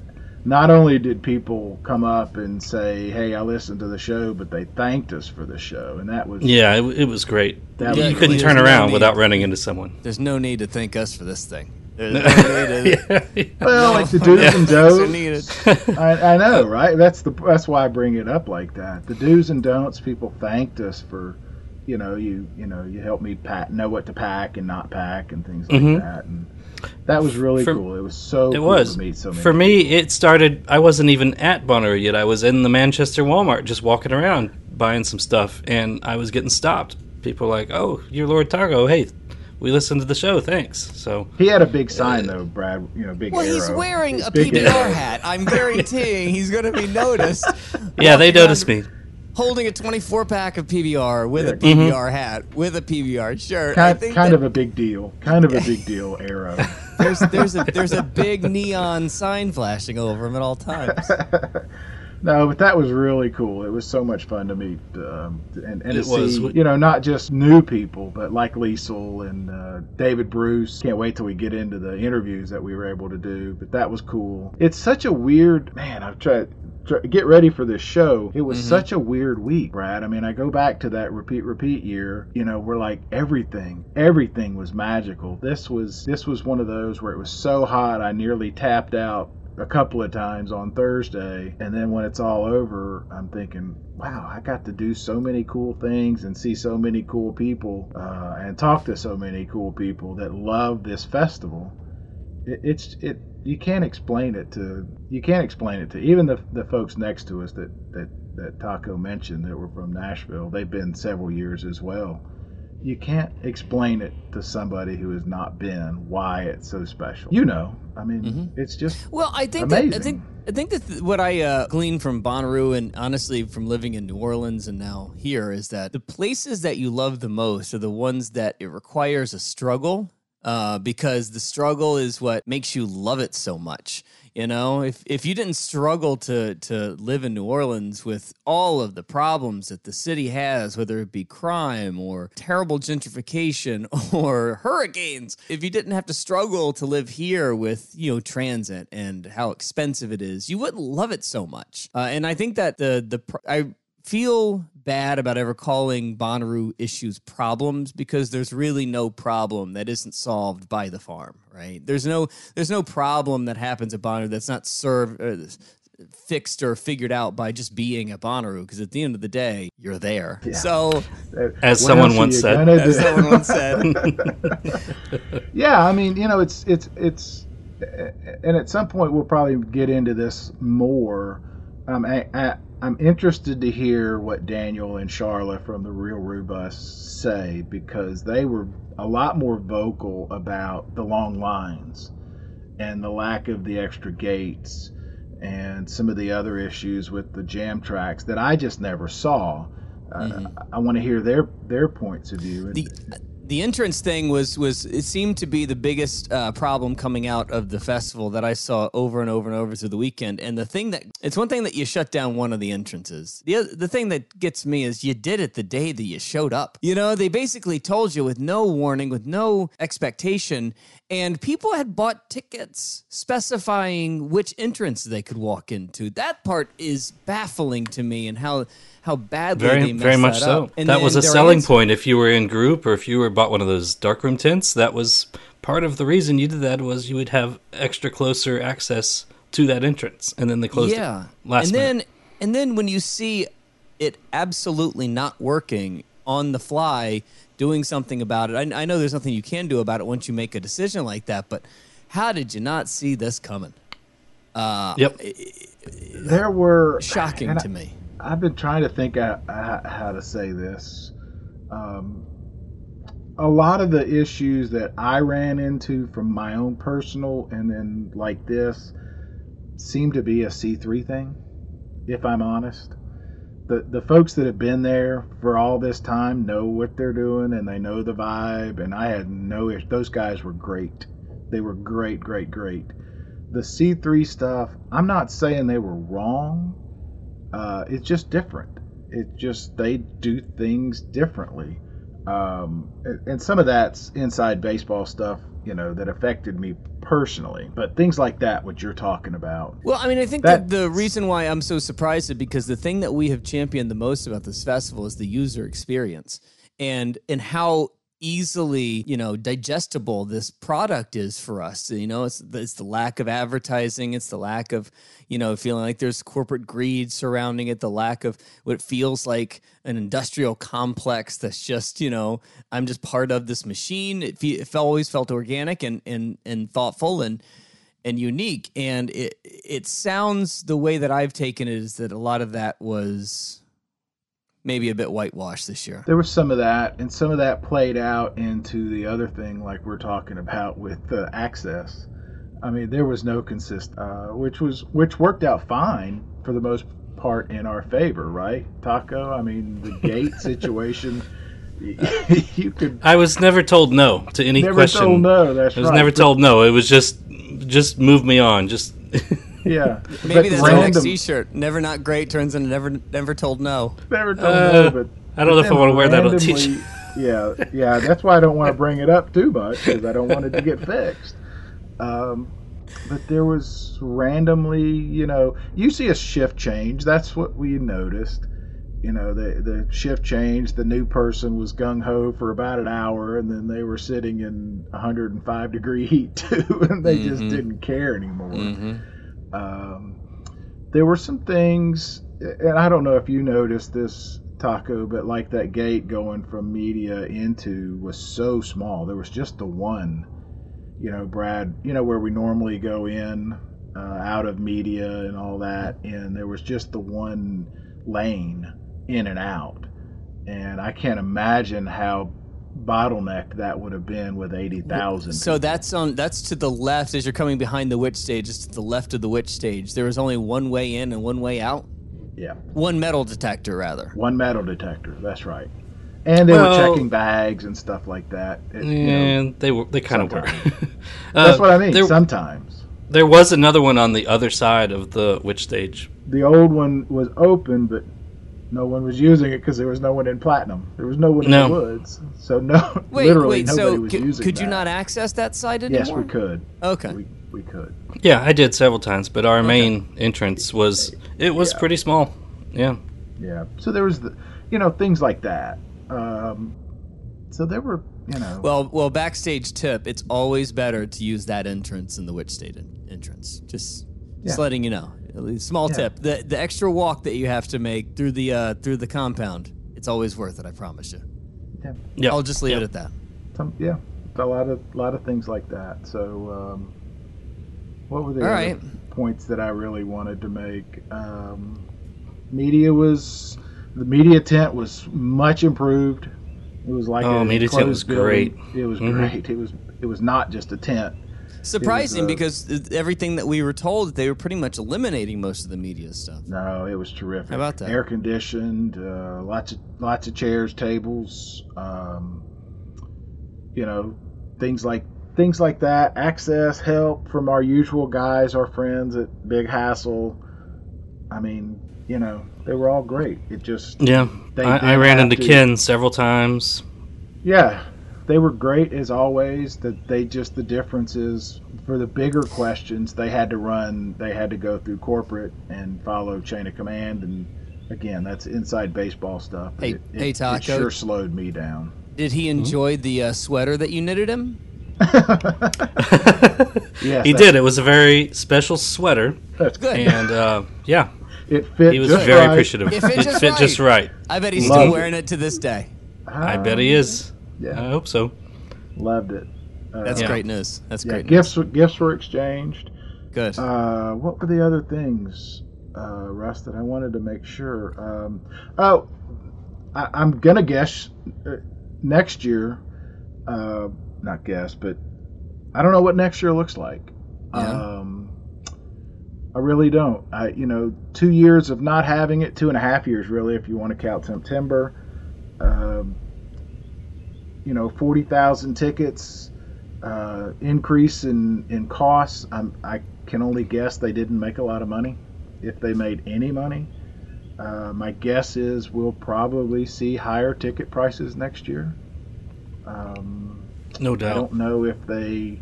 not only did people come up and say, "Hey, I listened to the show," but they thanked us for the show, and that was yeah, it, it was great. That you was couldn't turn there's no around need. without running into someone. There's no need to thank us for this thing. There's no (laughs) need to, (laughs) well, like (laughs) the do's no and don'ts. I, I know, right? That's the that's why I bring it up like that. The do's and don'ts. People thanked us for, you know, you you know, you helped me pack, know what to pack and not pack and things like Mhm. that, and that was really For- cool. It was so It cool was. to meet so many. For me, it started. I wasn't even at Bonnaroo yet. I was in the Manchester Walmart, just walking around buying some stuff, and I was getting stopped. People were like, "Oh, you're Lord Taco. Hey, we listened to the show. Thanks." So he had a big sign uh, though, Brad. You know, big. Well, he's wearing a PBR arrow. hat. I'm guaranteeing (laughs) he's going to be noticed. yeah, they noticed me. Holding a 24 pack of PBR with a Yeah. PBR hat, with a PBR shirt. I Kind, think kind that of a big deal. Kind of a big deal. (laughs) Arrow. there's there's a there's a (laughs) big neon sign flashing over him at all times. (laughs) No, but that was really cool. It was so much fun to meet um, and, and to It was. see, you know, not just new people, but like Liesel and uh, David Bruce. Can't wait till we get into the interviews that we were able to do. But that was cool. It's such a weird man. I've tried. Get ready for this show. It was Mhm. such a weird week, Brad. I mean, I go back to that repeat, repeat year. You know, we're like everything, everything was magical. This was this was one of those where it was so hot I nearly tapped out a couple of times on Thursday, and then when it's all over, I'm thinking, wow, I got to do so many cool things and see so many cool people uh, and talk to so many cool people that love this festival. It, it's it you can't explain it to you can't explain it to even the the folks next to us that that that Taco mentioned that were from Nashville. They've been several years as well. You can't explain it to somebody who has not been why it's so special. You know, I mean, Mm-hmm. it's just Well, I think that, I think I think that th- what I uh, gleaned from Bonnaroo and honestly from living in New Orleans and now here is that the places that you love the most are the ones that it requires a struggle uh, because the struggle is what makes you love it so much. You know, if if you didn't struggle to to live in New Orleans with all of the problems that the city has, whether it be crime or terrible gentrification (laughs) or hurricanes, if you didn't have to struggle to live here with you know transit and how expensive it is, you wouldn't love it so much. Uh, and I think that the the I feel bad about ever calling Bonnaroo issues problems because there's really no problem that isn't solved by the farm, right? There's no there's no problem that happens at Bonnaroo that's not served uh, fixed or figured out by just being at Bonnaroo because at the end of the day, you're there. So As someone once said. as someone once said, Yeah, I mean, you know, it's it's it's, and at some point we'll probably get into this more. Um, I, I, I'm interested to hear what Daniel and Charlotte from the Real Rubus say because they were a lot more vocal about the long lines and the lack of the extra gates and some of the other issues with the jam tracks that I just never saw. Uh, I want to hear their their points of view. The the entrance thing was was it seemed to be the biggest uh, problem coming out of the festival that I saw over and over and over through the weekend. And the thing that it's one thing that you shut down one of the entrances. The other, the thing that gets me is you did it the day that you showed up. You know, they basically told you with no warning, with no expectation, and people had bought tickets specifying which entrance they could walk into. That part is baffling to me, and how how badly they Very, messed very much that so. up. And that was a selling answer- point. If you were in group or if you were bought one of those darkroom tents, that was part of the reason you did that was you would have extra closer access to that entrance, and then they closed yeah. it last and minute. then and then when you see it absolutely not working on the fly, doing something about it. I, I know there's nothing you can do about it once you make a decision like that, but how did you not see this coming? Uh, yep. there were Shocking and I- to me. I've been trying to think how how to say this. Um, a lot of the issues that I ran into from my own personal and then like this seem to be a C3 thing, if I'm honest. The, the folks that have been there for all this time know what they're doing and they know the vibe and I had no issue. Those guys were great. They were great, great, great. The C3 stuff, I'm not saying they were wrong uh, it's just different. It just they do things differently, um, and, and some of that's inside baseball stuff, you know, that affected me personally. But things like that, what you're talking about, Well, I mean, I think that, That- the reason why I'm so surprised is because the thing that we have championed the most about this festival is the user experience and and how easily you know digestible this product is for us you know it's it's the lack of advertising it's the lack of you know feeling like there's corporate greed surrounding it the lack of what feels like an industrial complex that's just you know i'm just part of this machine it, fe- it always felt organic and and and thoughtful and and unique. And it it sounds the way that I've taken it is that a lot of that was maybe a bit whitewashed this year. there was some of that, and some of that played out into the other thing, like we're talking about with the access. I mean, there was no consist, uh, which was which worked out fine for the most part in our favor, right, Taco? I mean, the (laughs) gate situation, (laughs) you could I was never told no to any never question. told no. That's I was right. never told no. It was just, just move me on. Just (laughs) Yeah, (laughs) Maybe But that's our next random- T-shirt. Never not great turns into never never told no. Never told Uh, no, but I don't know if I want to wear that on a t-shirt. (laughs) Yeah, yeah, that's why I don't want to bring it up too much because I don't want it to get fixed. Um, but there was randomly, you know, you see a shift change. That's what we noticed. You know, the the shift change. The new person was gung ho for about an hour, and then they were sitting in 105 degree (laughs) heat too, and they just Mhm. didn't care anymore. Mm-hmm. Um, there were some things, and I don't know if you noticed this, Taco, but like that gate going from media into was so small. There was just the one, you know, Brad, you know, where we normally go in, uh, out of media and all that, and there was just the one lane in and out. And I can't imagine how bottlenecked that would have been with 80,000. So that's on that's to the left as you're coming behind the Which Stage. It's to the left of the Which Stage. There was only one way in and one way out. yeah, One metal detector, rather. one metal detector. That's right. And they Well- were checking bags and stuff like that. It- you know, And they were they kind of were. (laughs) that's Uh, what I mean. There, Sometimes there was another one on the other side of the Which Stage. the old one was open, but no one was using it because there was no one in platinum. There was no one in the woods, so no, (laughs) Wait, literally wait. nobody So was could, using. could you that. not access that site anymore? Yes, we could. Okay. We, we could. Yeah, I did several times, but our main entrance was it was Yeah. pretty small. Yeah. Yeah. So there was the, you know, things like that. Um, so there were, you know, Well, well, backstage tip: it's always better to use that entrance than the witch state entrance. Just, just Yeah. letting you know. At least Small Yeah. tip: the the extra walk that you have to make through the uh, through the compound, it's always worth it. I promise you. yeah, Yeah. I'll just leave Yeah. it at that. some, yeah, a lot of lot of things like that. So, um, what were the All other right. points that I really wanted to make? Um, media was the media tent was much improved. It was like Oh, a media tent was building. great. It was Mhm. great. It was it was not just a tent. Surprising uh, because everything that we were told, they were pretty much eliminating most of the media stuff. No, it was terrific. How about that? Air conditioned, uh, lots of lots of chairs, tables, um, you know, things like things like that. Access, help from our usual guys, our friends at Big Hassle. I mean, you know, they were all great. It just Yeah. They I, I ran into to- Ken several times. yeah, they were great as always. That they just the difference is for the bigger questions they had to run. They had to go through corporate and follow chain of command. And again, that's inside baseball stuff. Hey- it, hey, it, Taco. it sure slowed me down. Did he enjoy the uh, sweater that you knitted him? (laughs) Yes, He did. It was a very special sweater, That's Good. and uh, yeah, It fit. he was just very right. appreciative. It fit just fit right. just right. I bet he's Loved still wearing it to this day. I bet he is. Yeah. I hope so. Loved it. Uh, That's Yeah. great news. That's yeah, great gifts gifts were exchanged. Good. Uh, what were the other things, uh, Russ, that I wanted to make sure? Um, oh, I, I'm gonna guess uh, next year. Uh, not guess, but I don't know what next year looks like. Yeah. Um, I really don't. I, you know, two years of not having it, two and a half years really, if you want to count September. Um, you know, forty thousand tickets, uh, increase in in costs. I'm, I can only guess they didn't make a lot of money, if they made any money. Uh, my guess is we'll probably see higher ticket prices next year. Um, No doubt. I don't know if they.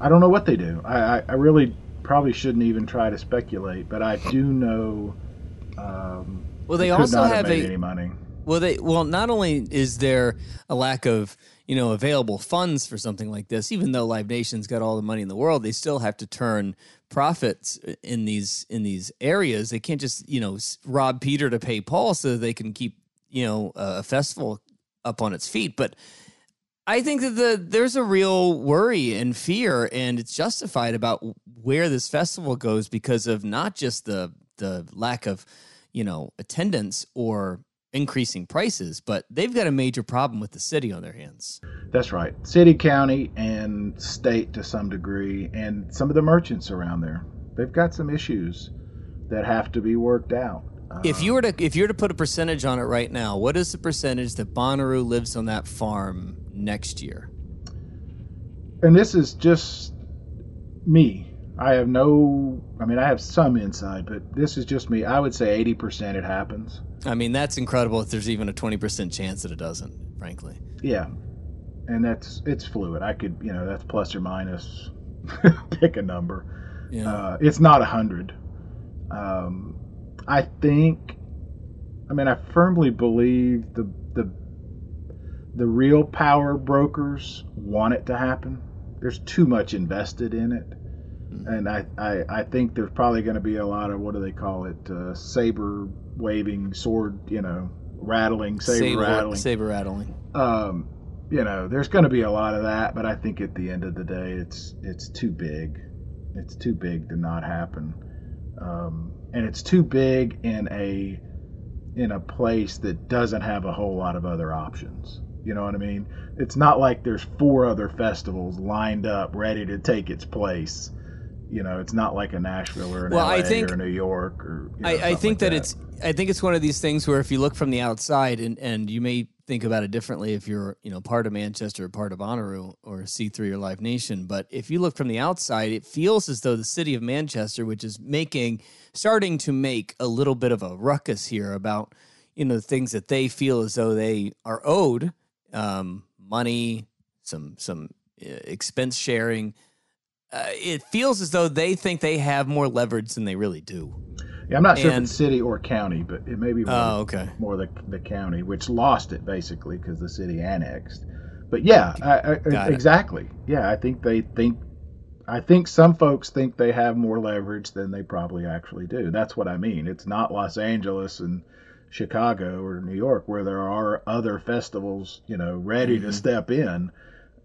I don't know what they do. I, I, I really probably shouldn't even try to speculate, but I do know. Um, Well, they also have made a- any money. Well, they well, not only is there a lack of you know available funds for something like this, even though Live Nation's got all the money in the world, they still have to turn profits in these in these areas. They can't just you know rob Peter to pay Paul so they can keep you know a festival up on its feet. But I think that the there's a real worry and fear, and it's justified about where this festival goes because of not just the the lack of you know attendance or increasing prices, but they've got a major problem with the city on their hands. That's right. City, county, and state to some degree, and some of the merchants around there. They've got some issues that have to be worked out. If um, you were to if you were to put a percentage on it right now, what is the percentage that Bonnaroo lives on that farm next year? and this is just me. I have no. I mean, I have some insight, but this is just me. I would say eighty percent it happens. I mean, that's incredible if there's even a 20% chance that it doesn't, frankly. Yeah, and that's it's fluid. I could, you know, that's plus or minus. (laughs) Pick a number. Yeah. Uh, it's not a hundred. Um, I think. I mean, I firmly believe the the the real power brokers want it to happen. There's too much invested in it, and I I, I think there's probably going to be a lot of what do they call it, uh, saber waving, sword, you know, rattling, saber, rattling saber rattling. um, you know, there's going to be a lot of that, but I think at the end of the day, it's it's too big. It's too big to not happen, um, and it's too big in a in a place that doesn't have a whole lot of other options. You know what I mean? It's not like there's four other festivals lined up ready to take its place. You know, it's not like a Nashville or an Well, LA I think- or New York or. You know, I, I think like that, it's I think it's one of these things where if you look from the outside and, and you may think about it differently if you're you know part of Manchester or part of Bonnaroo or C3 or Live Nation, but if you look from the outside, it feels as though the city of Manchester, which is making starting to make a little bit of a ruckus here about you know the things that they feel as though they are owed um, money, some some uh, expense sharing. Uh, it feels as though they think they have more leverage than they really do. Yeah, I'm not sure if it's city or county, but it may be more, Oh, okay. more the, the county, which lost it basically because the city annexed. But yeah, I, I, exactly. Yeah, I think they think. I think some folks think they have more leverage than they probably actually do. That's what I mean. It's not Los Angeles and Chicago or New York where there are other festivals, you know, ready Mm-hmm. to step in.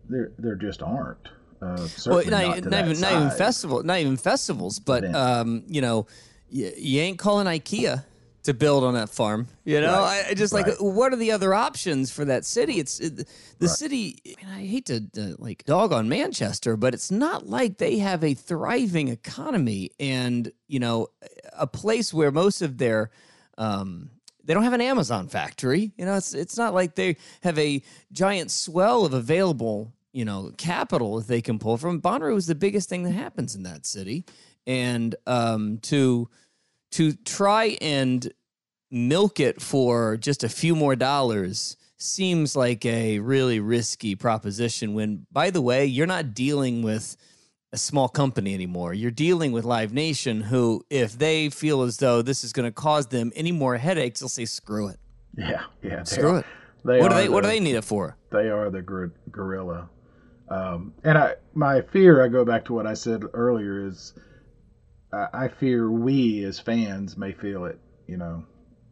There, there just aren't. Uh, well, not, not, not even not even festival, not even festivals, but um, you know, you, you ain't calling IKEA to build on that farm. You know, Right. I, just like Right. what are the other options for that city? It's it, the city. I, mean, I hate to uh, like dog on Manchester, but it's not like they have a thriving economy and you know a place where most of their um, they don't have an Amazon factory. You know, it's it's not like they have a giant swell of available, you know, capital that they can pull from. Bonnaroo is the biggest thing that happens in that city, and um, to to try and milk it for just a few more dollars seems like a really risky proposition. When, by the way, you're not dealing with a small company anymore. You're dealing with Live Nation, who, if they feel as though this is going to cause them any more headaches, they'll say, "Screw it, Yeah, yeah. screw are- it." They What do are they What do they need it for? they are the gor- gorilla. Um, and I, my fear, I go back to what I said earlier, is I, I fear we as fans may feel it, you know,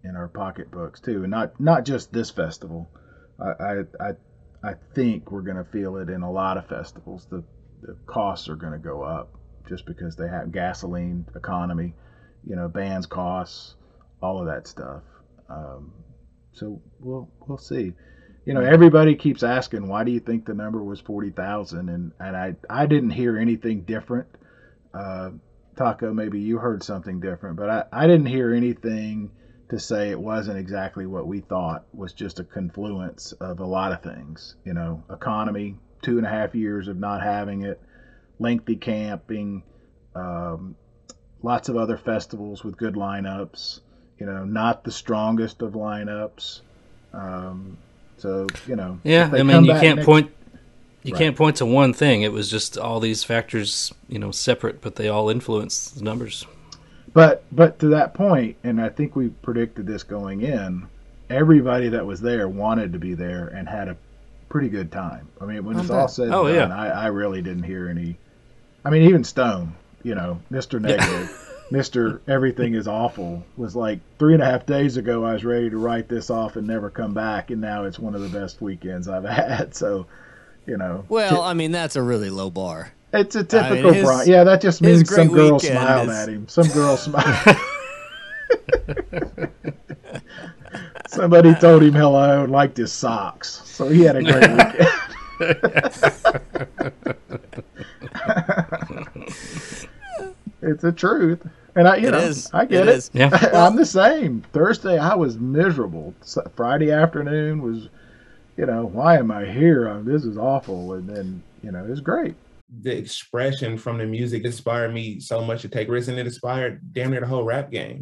in our pocketbooks too, and not not just this festival. I I I, think we're going to feel it in a lot of festivals. The the costs are going to go up just because they have gasoline economy, you know, bands costs, all of that stuff. Um, so we'll we'll see. You know, everybody keeps asking why do you think the number was forty thousand, and and I I didn't hear anything different. Uh, Taco, maybe you heard something different, but I I didn't hear anything to say it wasn't exactly what we thought was just a confluence of a lot of things. You know, economy, two and a half years of not having it, lengthy camping, um, lots of other festivals with good lineups. You know, not the strongest of lineups. Um, so you know, Yeah, I mean, you can't next- point you Right. can't point to one thing. It was just all these factors, you know, separate, but they all influence the numbers. But but to that point, and I think we predicted this going in. Everybody that was there wanted to be there and had a pretty good time. I mean, when it's all said and Oh, done, yeah. I, I really didn't hear any. I mean, even Stone, you know, Mister Negative, (laughs) Mister Everything is awful, was like three and a half days ago. I was ready to write this off and never come back, and now it's one of the best weekends I've (laughs) had. So, you know, Well, I mean, that's a really low bar. it's a I mean, typical his- Brian. Yeah, that just means some girl smiled is- at him. Some girl (laughs) smiled. Somebody told him hello and liked his socks, so he had a great (laughs) weekend. It's the truth, and I, you It know, is. I get It it. is. Yeah. (laughs) I'm the same. Thursday, I was miserable. Friday afternoon was, you know, why am I here? Uh, This is awful, and then you know, it's great. the expression from the music inspired me so much to take risks and it inspired damn near the whole rap game.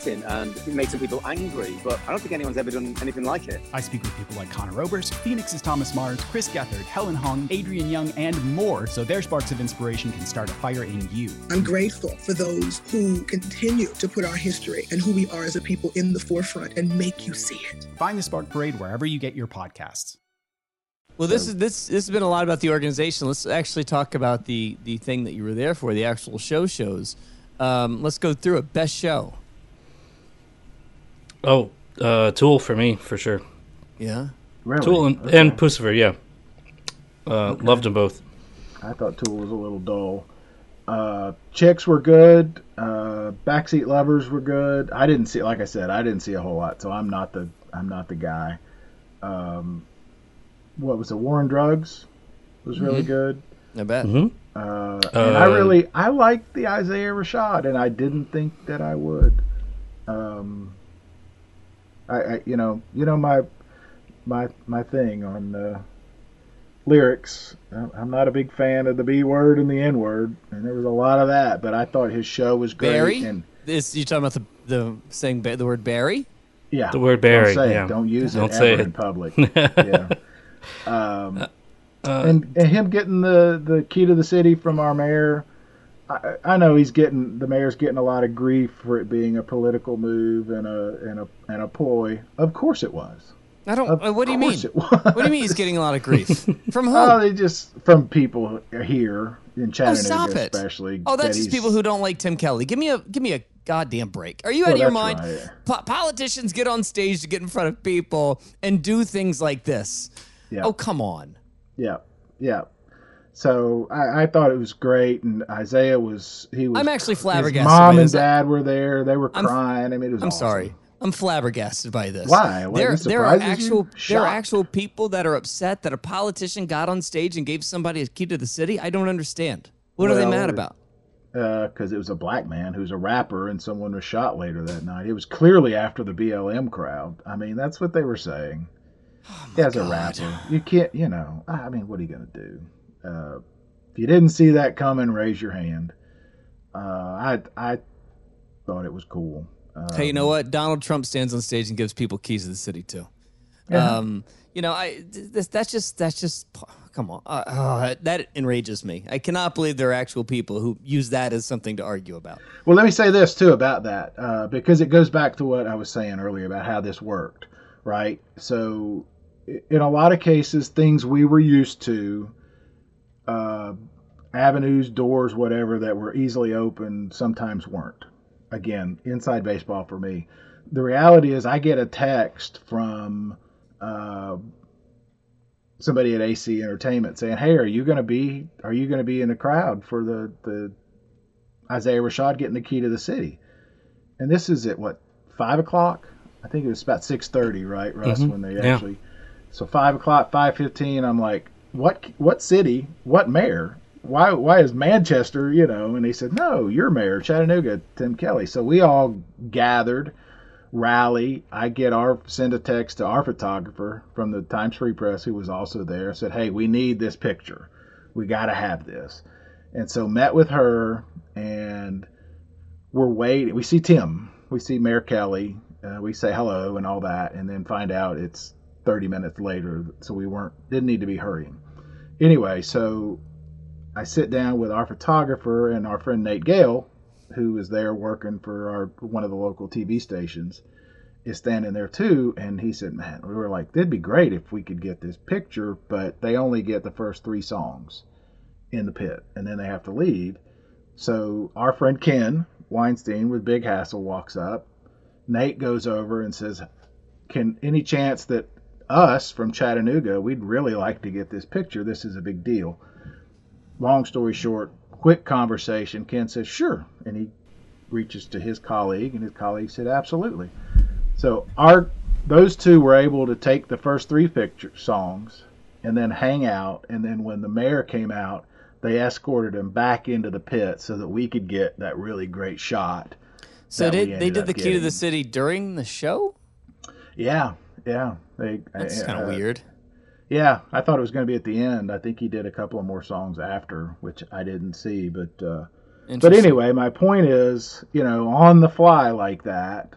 exciting and it makes some people angry, but I don't think anyone's ever done anything like it. I speak with people like Conor Oberst, Phoenix's Thomas Mars, Chris Gethard, Helen Hong, Adrian Young, and more, so their sparks of inspiration can start a fire in you. I'm grateful for those who continue to put our history and who we are as a people in the forefront and make you see it. Find the Spark Parade wherever you get your podcasts. Well, this is this this has been a lot about the organization. Let's actually talk about the the thing that you were there for, the actual show shows. Um, let's go through it. Best show. Oh, uh, Tool for me for sure. Yeah. Really? Tool and, Okay. and Puscifer, yeah. Uh, Loved them both. I thought Tool was a little dull. Uh, Chicks were good. Uh, Backseat Lovers were good. I didn't see, like I said, I didn't see a whole lot, so I'm not the I'm not the guy. Um, what was it? War on Drugs was really Mhm. good. I bet. Mhm. Uh, and I Uh, really I liked the Isaiah Rashad, and I didn't think that I would. Um, I, I you know you know my my my thing on uh, lyrics. I'm- I'm not a big fan of the B word and the N word, and there was a lot of that. But I thought his show was great. Barry. And This you talking about the the saying ba- the word Barry? yeah, The word Barry, Don't say yeah. it. Don't use Don't it say ever it. in public. (laughs) yeah. Um, Uh, and, and him getting the, the key to the city from our mayor. I, I know he's getting the mayor's getting a lot of grief for it being a political move and a and a and a ploy. Of course it was. I don't. Of uh, what do you mean? What do you mean he's getting a lot of grief (laughs) from who? Oh, they just from people here in Oh, Chattanooga, stop it! especially. Oh, that's that just people who don't like Tim Kelly. Give me a give me a goddamn break. Are you Well, out of your mind? right. Po- politicians get on stage to get in front of people and do things like this. Yeah. Oh, come on. Yeah, yeah. So I, I thought it was great, and Isaiah was he was. I'm actually his flabbergasted Mom and dad were there. They were I'm- crying. I mean, it was. I'm awesome. sorry. I'm flabbergasted by this. Why? Why there, there are actual there are actual people that are upset that a politician got on stage and gave somebody a key to the city. I don't understand. What are they mad about? Uh, because it was a black man who's a rapper and someone was shot later that night. It was clearly after the BLM crowd. I mean, that's what they were saying. Oh As a rapper, you can't, you know. I mean, what are you gonna do? Uh, if you didn't see that coming, raise your hand. Uh, I I thought it was cool. Uh, hey, you know what? Donald Trump stands on stage and gives people keys to the city too. Yeah. Um, you know, I this, that's just that's just come on. Uh, uh, that enrages me. I cannot believe there are actual people who use that as something to argue about. Well, let me say this too about that, uh, because it goes back to what I was saying earlier about how this worked, right? So, in a lot of cases, things we were used to, uh, avenues, doors, whatever, that were easily open, sometimes weren't. Again, inside baseball for me. The reality is, I get a text from uh, somebody at AC Entertainment saying, "Hey, are you going to be are you going to be in the crowd for the the Isaiah Rashad getting the key to the city. And this is at what five o'clock? I think it was about six thirty, right, Russ? Mhm, When they yeah. actually, so five o'clock, five fifteen. I'm like, what? What city? What mayor? Why? Why is Manchester? You know? And he said, no, your mayor, Chattanooga, Tim Kelly. So we all gathered, rally. I get our send a text to our photographer from the Times Free Press, who was also there. Said, hey, we need this picture. We got to have this. And so met with her, and we're waiting. We see Tim. We see Mayor Kelly. Uh, we say hello and all that, and then find out it's 30 minutes later. So we weren't didn't need to be hurrying. Anyway, so I sit down with our photographer and our friend Nate Gale, who is there working for our one of the local TV stations, is standing there too. And he said, "Man, we were like, it'd be great if we could get this picture, but they only get the first three songs in the pit, and then they have to leave." So our friend Ken Weinstein with Big Hassle walks up. Nate goes over and says, "Can any chance that us from Chattanooga, we'd really like to get this picture. This is a big deal." Long story short, quick conversation. Ken says, "Sure," and he reaches to his colleague, and his colleague said, "Absolutely." So our those two were able to take the first three picture songs and then hang out, and then when the mayor came out, they escorted him back into the pit so that we could get that really great shot. So did they did the key to the city during the show? Yeah, yeah. They, That's uh, kind of weird. Yeah, I thought it was going to be at the end. I think he did a couple of more songs after, which I didn't see, but uh, But anyway, my point is, you know, on the fly like that,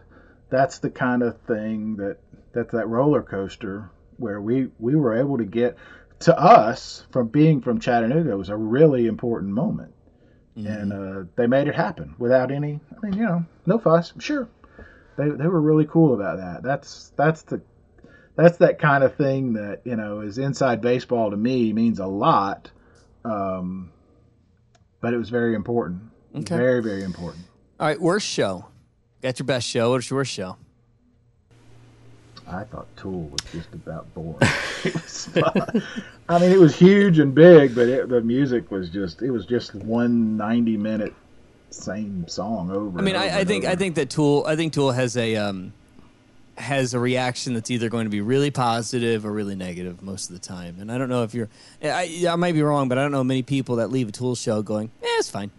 that's the kind of thing that that's that roller coaster where we we were able to get to us from being from Chattanooga was a really important moment. And uh, they made it happen without any I mean, you know, no fuss. Sure. They they were really cool about that. That's that's the that's that kind of thing that, you know, is inside baseball to me means a lot. Um, but it was very important. Okay. Very, very important. All right, worst show. Got your best show. What's your worst show? I thought Tool was just about boring. (laughs) it was. I mean, it was huge and big, but it, the music was just, it was just one 90 minute same song over. I mean, and over I, I think over. I think that Tool I think Tool has a um, has a reaction that's either going to be really positive or really negative most of the time. And I don't know if you're I, I might be wrong, but I don't know many people that leave a Tool show going, "Yeah, it's fine."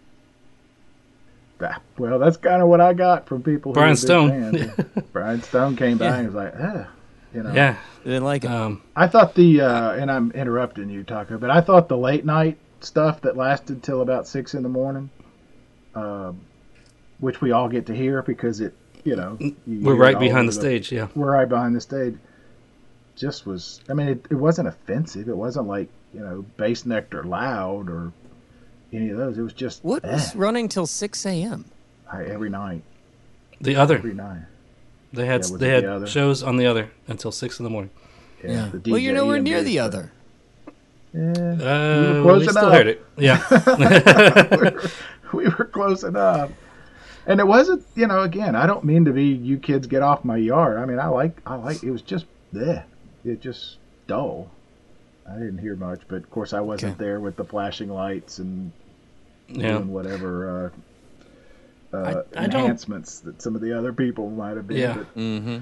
Well, that's kind of what I got from people. Brian were Stone. (laughs) Brian Stone came by Yeah. and was like, ah, you know. Yeah. They didn't like it. Um, I thought the, uh, and I'm interrupting you, Taco, but I thought the late night stuff that lasted till about six in the morning, um, which we all get to hear because it, you know, you We're right behind over the stage, yeah. We're right behind the stage. Just was, I mean, it, it wasn't offensive. It wasn't like, you know, bass necked or loud or any of those. It was just What eh, was running till six a.m.? Every night. the other. Every night. They had Yeah, they had the shows on the other until six in the morning. Yeah. the Well, you're nowhere near the other. Yeah, morning. we Uh, were we, close still enough. heard it. Yeah. (laughs) we, were, we were close enough. And it wasn't, you know, again, I don't mean to be you kids get off my yard. I mean, I like, I like, it was just there. It just dull. I didn't hear much, but of course I wasn't Okay. there with the flashing lights and yeah. doing whatever uh, uh, I- I don't- enhancements that some of the other people might have been. Yeah. But Mm-hmm.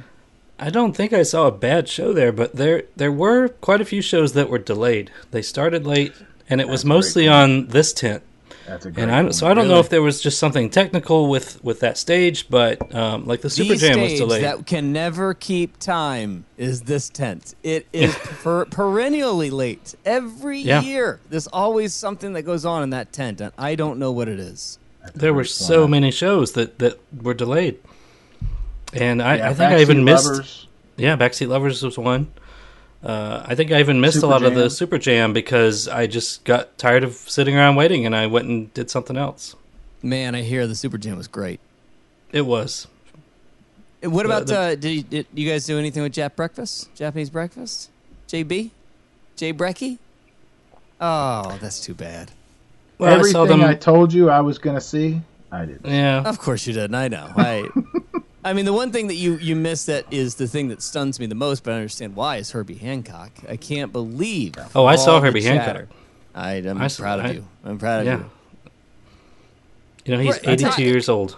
I don't think I saw a bad show there, but there there were quite a few shows that were delayed. They started late, and it was That's a great mostly point. on this tent. That's a great And I point. so I don't know if there was just something technical with with that stage, but um, like the Super the Jam was stage delayed. that can never keep time is this tent. It (laughs) is per- perennially late every Yeah. year. There's always something that goes on in that tent, and I don't know what it is. That's there were so point. many shows that that were delayed, and I, Yeah, I think I even Backseat missed. Yeah, Backseat Lovers was one. Uh, I think I even missed Super a lot of the Super Jam because I just got tired of sitting around waiting, and I went and did something else. Man, I hear the Super Jam was great. It was. What The- about the- uh, did, you, did you guys do anything with Jap breakfast? Japanese breakfast? JB? Jay Brecky? Oh, that's too bad. Well, I Everything saw them. I told you I was going to see, I didn't. yeah, Of course you didn't. I know. I, (laughs) I mean, the one thing that you you miss that is the thing that stuns me the most, but I understand why is Herbie Hancock. I can't believe. Oh, I saw Herbie Hancock. chatter. I, am I saw- proud of I- you. I'm proud of yeah. you. You know, he's Right, that's 82 right. years old.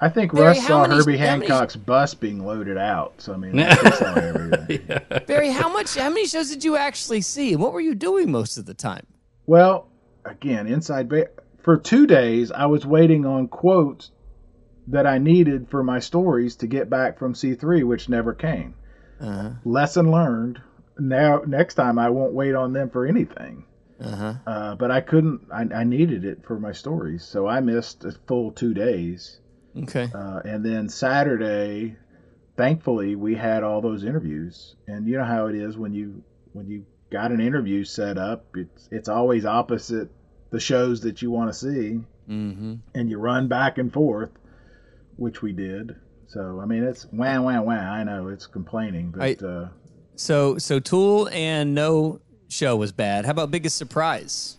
I think Barry, Russ saw many- Herbie how many- Hancock's bus being loaded out. So I mean, (laughs) he saw everything. (laughs) Barry, how much? How many shows did you actually see? And what were you doing most of the time? Well, again, inside ba- for two days, I was waiting on quotes that I needed for my stories to get back from C3, which never came. Uh Lesson learned. Now, next time, I won't wait on them for anything. Uh huh. Uh, but I couldn't. I, I needed it for my stories, so I missed a full two days. Okay. Uh, and then Saturday, thankfully, we had all those interviews. And you know how it is when you when you got an interview set up, it's it's always opposite the shows that you want to see, Mm-hmm. and you run back and forth, which we did. So I mean, it's wah wah wah. I know it's complaining, but I- uh, So so Tool and no show was bad. How about biggest surprise?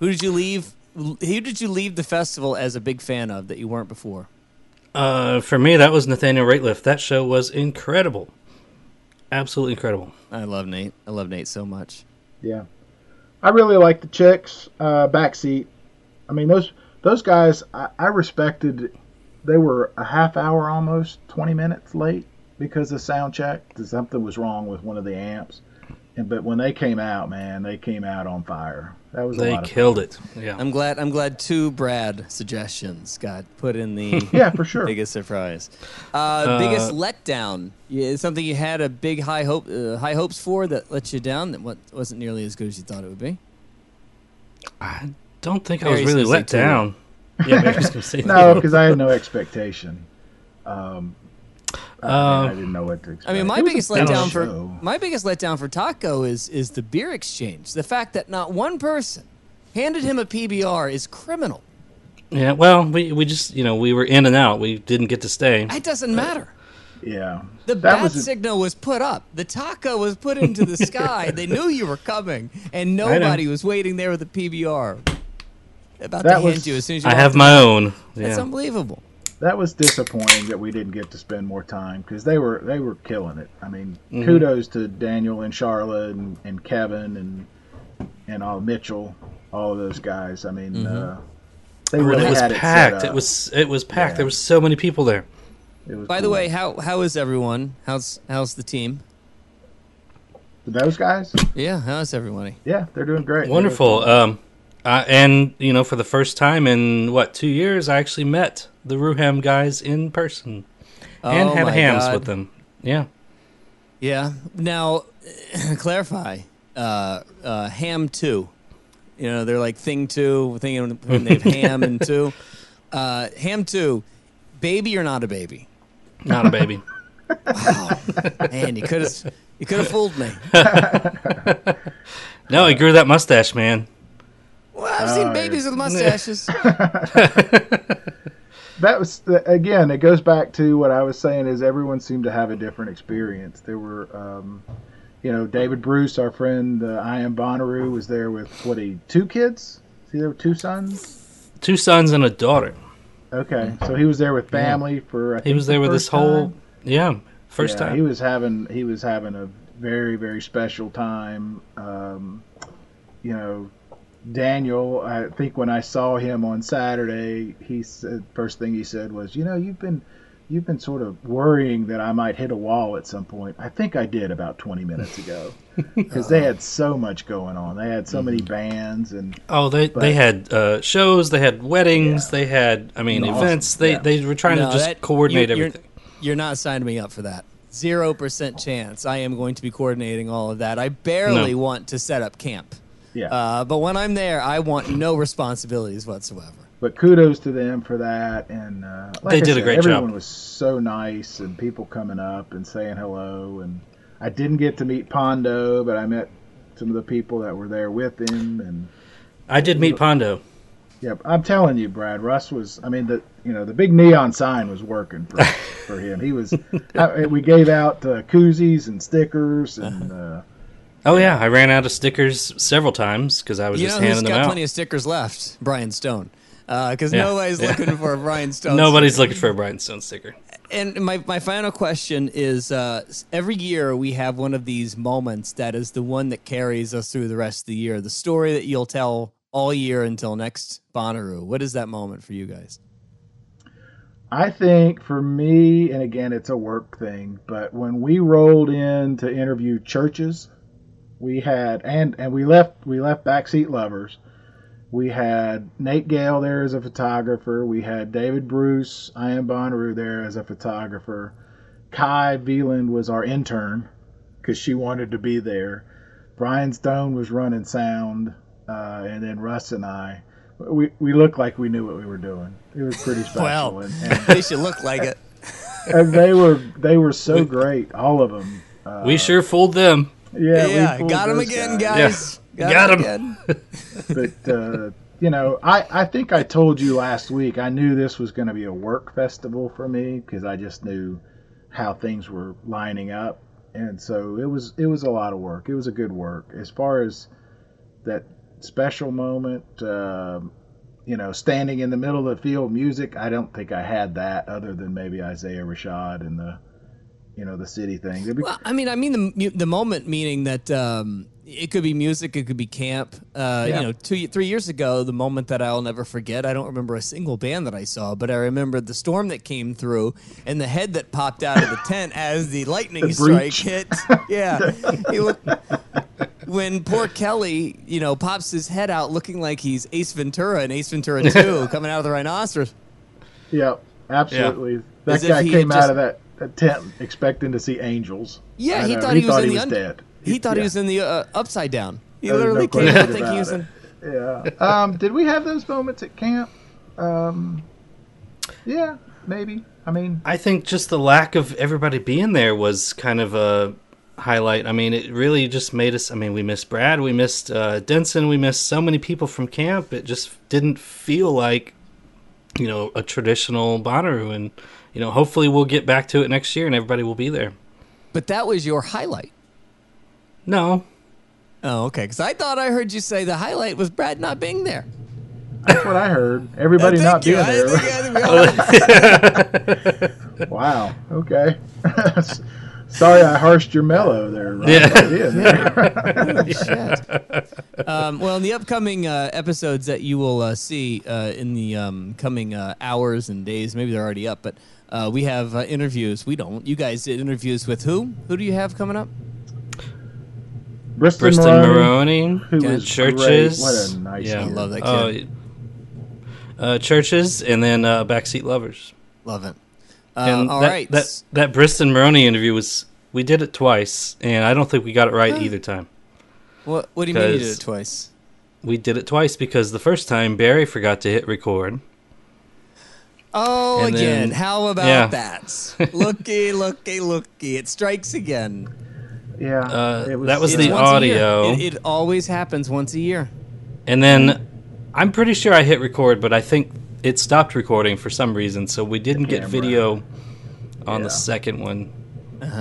Who did you leave? Who did you leave the festival as a big fan of that you weren't before? Uh, for me, that was Nathaniel Rateliff. That show was incredible. Absolutely incredible. I love Nate. I love Nate so much. yeah, I really like the chicks uh, backseat. I mean those those guys. I, I respected. They were a half hour, almost twenty minutes late because of sound check. Something was wrong with one of the amps. And but when they came out, man, they came out on fire. That was a They lot of killed it. Yeah. I'm glad. I'm glad two Brad suggestions got put in the (laughs) Yeah, for sure. biggest surprise. Uh, biggest letdown. Yeah, something you had a big high hope, uh, high hopes for that let you down. That what wasn't nearly as good as you thought it would be. I don't think I was really let say two. down. Yeah, Barry's gonna say (laughs) no, because I had no expectation. Um, I, mean, I didn't know what to expect. I mean, my It was a biggest letdown for my biggest letdown for Taco is is the beer exchange. The fact that not one person handed him a PBR is criminal. Yeah, well, we, we just you know we were in and out. We didn't get to stay. It doesn't matter. Yeah, The That bat was a- signal was put up. The taco was put into the (laughs) sky. they knew you were coming, and nobody was waiting there with a PBR. About That to was- hand you as soon as you I have my own. That's unbelievable. that was disappointing that we didn't get to spend more time because they were they were killing it. I mean, Mhm. kudos to Daniel and Charlotte and, and Kevin and and all Mitchell, all of those guys. I mean, Mm-hmm. uh, they really it was had it set packed. It, up. was it was packed. Yeah. There was so many people there. It was By the way, how how is everyone? How's how's the team? those guys, Yeah, how's everybody? yeah, they're doing great. They're Wonderful. doing- Um, uh, and you know, for the first time in what two years, I actually met the Ruham guys in person and Oh had my hams God. with them. Yeah. Yeah. Now, (clears throat) clarify. Uh, uh, ham two. You know, they're like thing two. Thing when they have (laughs) ham and two. Uh, ham two. Baby or not a baby? Not a baby. Man, you could have you could have fooled me. (laughs) no, he grew that mustache, man. Well, I've seen Oh, babies with (laughs) mustaches. (laughs) that was again it goes back to what i was saying is everyone seemed to have a different experience there were um, you know david bruce our friend uh, i am bonnaroo was there with what he two kids see there were two sons Two sons and a daughter. okay so he was there with family for I He think, was the there with first his whole time. yeah first Yeah, time. he was having he was having a very very special time um, you know Daniel, I think when I saw him on Saturday, he said first thing he said was, "You know, you've been you've been sort of worrying that I might hit a wall at some point. I think I did about 20 minutes ago (laughs) because they had so much going on. They had so many bands and Oh, they But- they had uh, shows, they had weddings, they had I mean Awesome. events. They Yeah. they were trying No, to just that- coordinate you're- everything. You're, you're not signing me up for that. Zero percent chance. I am going to be coordinating all of that. I barely No. want to set up camp. Yeah. Uh, but when I'm there, I want no responsibilities whatsoever. but kudos to them for that. And uh, like They I did a said, great job. everyone was so nice and people coming up and saying hello. And I didn't get to meet Pondo, but I met some of the people that were there with him and. I did meet Pondo. Yep, I'm telling you, Brad. Russ was. I mean, the you know the big neon sign was working for, (laughs) for him. He was. I, we gave out uh, koozies and stickers, and (laughs) uh, Oh yeah, I ran out of stickers several times because I was You just know who's handing them got out. plenty of stickers left? Brian Stone. Because Yeah. nobody's Yeah. looking for a Brian (laughs) Stone. Nobody's sticker. looking for a Brian Stone sticker. And my, my final question is uh, every year we have one of these moments that is the one that carries us through the rest of the year. The story that you'll tell all year until next Bonnaroo. What is that moment for you guys? I think for me, and again, it's a work thing, but when we rolled in to interview churches, we had and and we left we left backseat lovers. We had Nate Gale there as a photographer. We had David Bruce, I am Bonnaroo there as a photographer. Kai Veland was our intern because she wanted to be there. Brian Stone was running sound, uh, and then Russ and I. We we looked like we knew what we were doing. It was pretty (laughs) special. Well, and, and, they should look like it. (laughs) and they were they were so great, all of them. Uh, we sure fooled them. Yeah, Yeah, got him again, guys. guys. him. again. but uh, you know, I I think I told you last week. I knew this was going to be a work festival for me because I just knew how things were lining up, and so it was it was a lot of work. It was a good work as far as that special moment. um you know, standing in the middle of the field, music. I don't think I had that other than maybe Isaiah Rashad and the, you know, the city thing. Be- Well, I mean, I mean the the moment meaning that um, it could be music, it could be camp. Uh, Yeah. You know, two three years ago, the moment that I'll never forget. I don't remember a single band that I saw, but I remember the storm that came through and the head that popped out of the tent (laughs) as the lightning The strike hit. (laughs) Yeah, he looked. (laughs) When poor Kelly, you know, pops his head out looking like he's Ace Ventura in Ace Ventura 2 coming out of the rhinoceros. Yeah, absolutely. As That if guy came out just- of that tent expecting to see angels. Yeah, I he know. thought he, was in the un- dead. He thought yeah. he was in the uh, upside down. He There literally no came out question thinking he was in. yeah. Um, did we have those moments at camp? Um, yeah, maybe. I mean, I think just the lack of everybody being there was kind of a highlight. I mean, it really just made us. I mean, we missed Brad, we missed uh, Denson, we missed so many people from camp. It just didn't feel like, you know, a traditional Bonnaroo. And, you know, hopefully we'll get back to it next year and everybody will be there. But that was your highlight. No. Oh, okay. Because I thought I heard you say the highlight was Brad not being there. that's what I heard. Everybody Uh, not thank you. being I there. think- I think we all- (laughs) (laughs) wow. Okay. (laughs) Sorry, I harshed your mellow there. Rob, Yeah. by. Oh. Um, well, in the upcoming uh, episodes that you will uh, see uh, in the um, coming uh, hours and days, maybe they're already up, but uh, we have uh, interviews. We don't. You guys did interviews with who? Who do you have coming up? Briston, Briston Maroney, Maroney, who yeah, was CHVRCHES. great. What a nice yeah, kid. I love that Oh, kid. uh, CHVRCHES, and then uh, backseat lovers. Love it. And Uh, all that, right. that that Briston Maroney interview was we did it twice, and I don't think we got it right either time. What, what do you mean you did it twice? We did it twice because the first time Barry forgot to hit record. Oh, And again. then- How about yeah. that? (laughs) looky, looky, looky. It strikes again. Yeah. Uh, was, that was the once a year. audio, It, it always happens once a year. and then I'm pretty sure I hit record, but I think it stopped recording for some reason, so we didn't get camera. video on Yeah. the second one.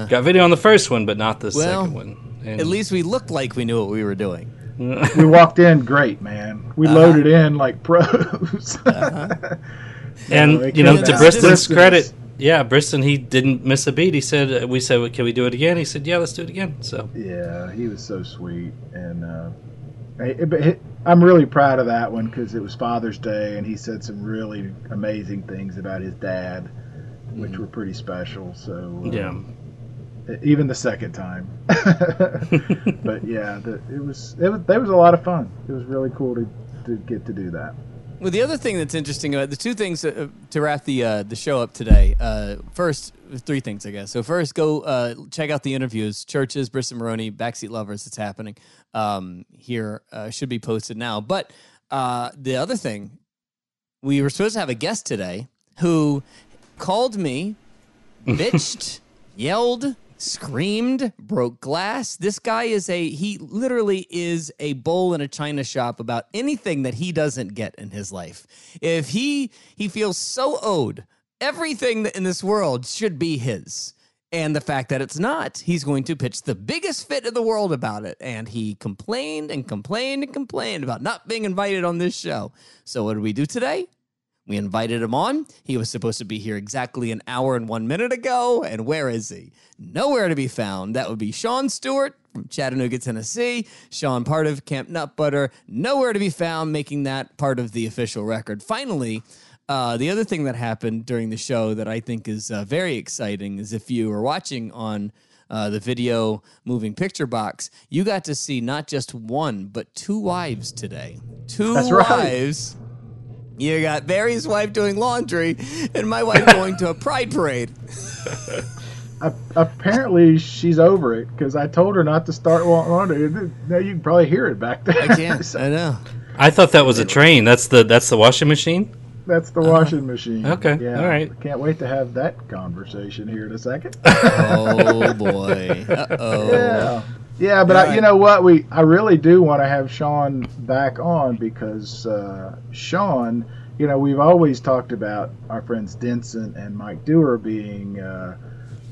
Got video on the first one, but not the Uh-huh. Well, second one. And At least we looked like we knew what we were doing. (laughs) we walked in great, man. We Uh-huh. loaded in like (laughs) pros. And it you know, to. Briston's credit, yeah, Briston he didn't miss a beat. He said, uh, "We said, can we do it again?" He said, "Yeah, let's do it again." So Yeah, he was so sweet, and uh, I- but I'm really proud of that one because it was Father's Day, and he said some really amazing things about his dad, which were pretty special. So uh, yeah, even the second time. (laughs) but yeah, the, it was it was there was a lot of fun. It was really cool to to get to do that. Well, the other thing that's interesting about the two things uh, to wrap the uh, the show up today. Uh, first, three things, I guess. So first, go uh, check out the interviews. CHVRCHES, Briston Maroney, Backseat Lovers. It's happening um, here. Uh, should be posted now. But uh, the other thing, we were supposed to have a guest today who called me, (laughs) bitched, yelled, screamed, broke glass. This guy is a he literally is a bull in a china shop about anything that he doesn't get in his life. If he he feels so owed, everything in this world should be his. And the fact that it's not, he's going to pitch the biggest fit in the world about it. And he complained and complained and complained about not being invited on this show. So, what did we do today? We invited him on. He was supposed to be here exactly an hour and one minute ago. And where is he? Nowhere to be found. That would be Sean Stewart from Chattanooga, Tennessee. Sean, part of Camp Nut Butter. Nowhere to be found, making that part of the official record. Finally, uh, the other thing that happened during the show that I think is uh, very exciting is if you were watching on uh, the video moving picture box, you got to see not just one, but two wives today. Two That's right. Wives. You got Barry's wife doing laundry and my wife going to a pride parade. (laughs) Apparently, she's over it because I told her not to start wa- laundry. Now you can probably hear it back there. I can't. (laughs) I know. I thought that was a train. That's the that's the washing machine. That's the washing machine. Okay, Yeah. all right. Can't wait to have that conversation here in a second. Oh boy. Uh oh. (laughs) yeah. Yeah, but I, you know what? We I really do want to have Sean back on because uh, Sean, you know, we've always talked about our friends Denson and Mike Dewar being, uh,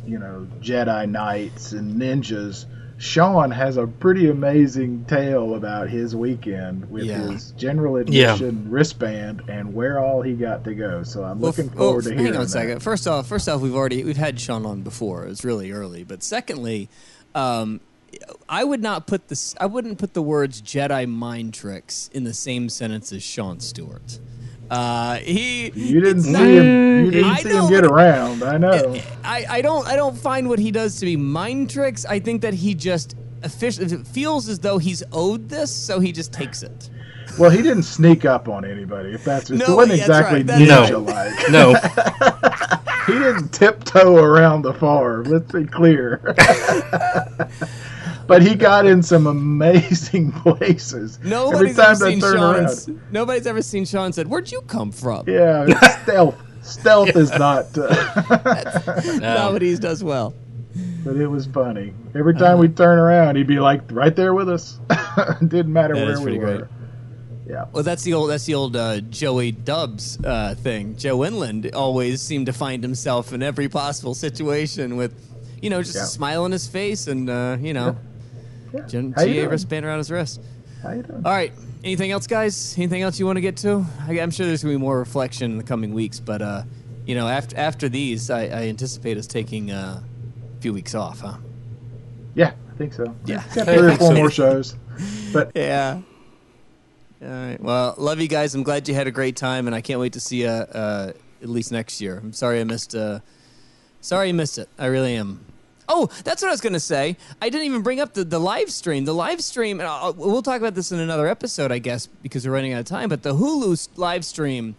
you know, Jedi Knights and ninjas. Sean has a pretty amazing tale about his weekend with Yeah. his general Yeah. admission wristband and where all he got to go. So I'm Well, looking forward well, to hearing Hang on a that. second. First off, first off, we've already we've had Sean on before. It was really early, but secondly, um, I would not put this. I wouldn't put the words Jedi mind tricks in the same sentence as Sean Stewart. Uh, he You didn't see not- him. You didn't I see him get around. I know. I, I don't I don't find what he does to be mind tricks. I think that he just officially it feels as though he's owed this, so he just takes it. Well, he didn't sneak up on anybody. If that's no, it No, wasn't that's exactly right, ninja like. No, (laughs) He didn't tiptoe around the farm. Let's be clear. (laughs) but he got in some amazing (laughs) places. Nobody's ever seen around. Nobody's ever seen Sean said, "Where'd you come from?" Yeah, (laughs) stealth. Stealth is not. Uh, (laughs) Not what he does well. but it was funny. Every time we'd turn around, he'd be like right there with us. Didn't matter where we were. great. Yeah. Well, that's the old that's the old uh, Joey Dubs uh, thing. Joe Inland always seemed to find himself in every possible situation with, you know, just Yeah. a smile on his face and uh, you know, Gen- How you GA doing? wristband around his wrist. How you doing? All right. Anything else, guys? Anything else you want to get to? I, I'm sure there's gonna be more reflection in the coming weeks, but uh, you know, after after these, I, I anticipate us taking uh, a few weeks off, huh? Yeah, I think so. Yeah. Got (laughs) three or four more shows. But (laughs) yeah. All right. Well, love you guys. I'm glad you had a great time, and I can't wait to see you uh, at least next year. I'm sorry I missed. Uh, sorry I missed it. I really am. Oh, that's what I was going to say. I didn't even bring up the, the live stream. The live stream, and I'll, we'll talk about this in another episode, I guess, because we're running out of time. But the Hulu live stream,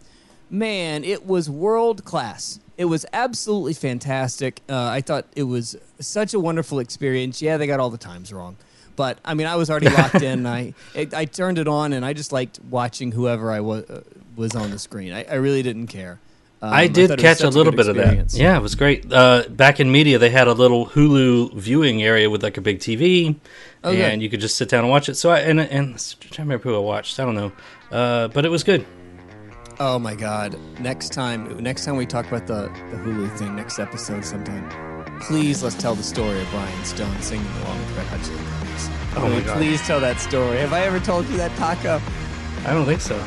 man, it was world class. It was absolutely fantastic. Uh, I thought it was such a wonderful experience. Yeah, they got all the times wrong. But I mean, I was already locked in. (laughs) I it, I turned it on, and I just liked watching whoever I was uh, was on the screen. I, I really didn't care. Um, I did was catch a little good bit of that. Yeah, it was great. Uh, back in media, they had a little Hulu viewing area with like a big TV, Oh, good. and you could just sit down and watch it. So I and and I'm trying to remember who I watched. I don't know, uh, but it was good. Oh my God! Next time, next time we talk about the the Hulu thing, next episode sometime. Please let's tell the story of Brian Stone singing along with Red Hot Chili Peppers. Oh my God. Please tell that story. Have I ever told you that, Taco? I don't think so.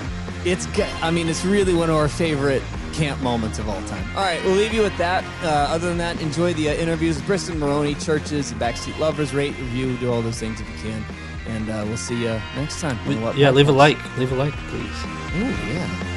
It's, I mean, it's really one of our favorite camp moments of all time. All right, we'll leave you with that. Uh, other than that, enjoy the uh, interviews with Briston Maroney, CHVRCHES, Backseat Lovers, rate, review, do all those things if you can. And uh, we'll see you next time. What Yeah, leave a like. Leave a like, please. Ooh, yeah.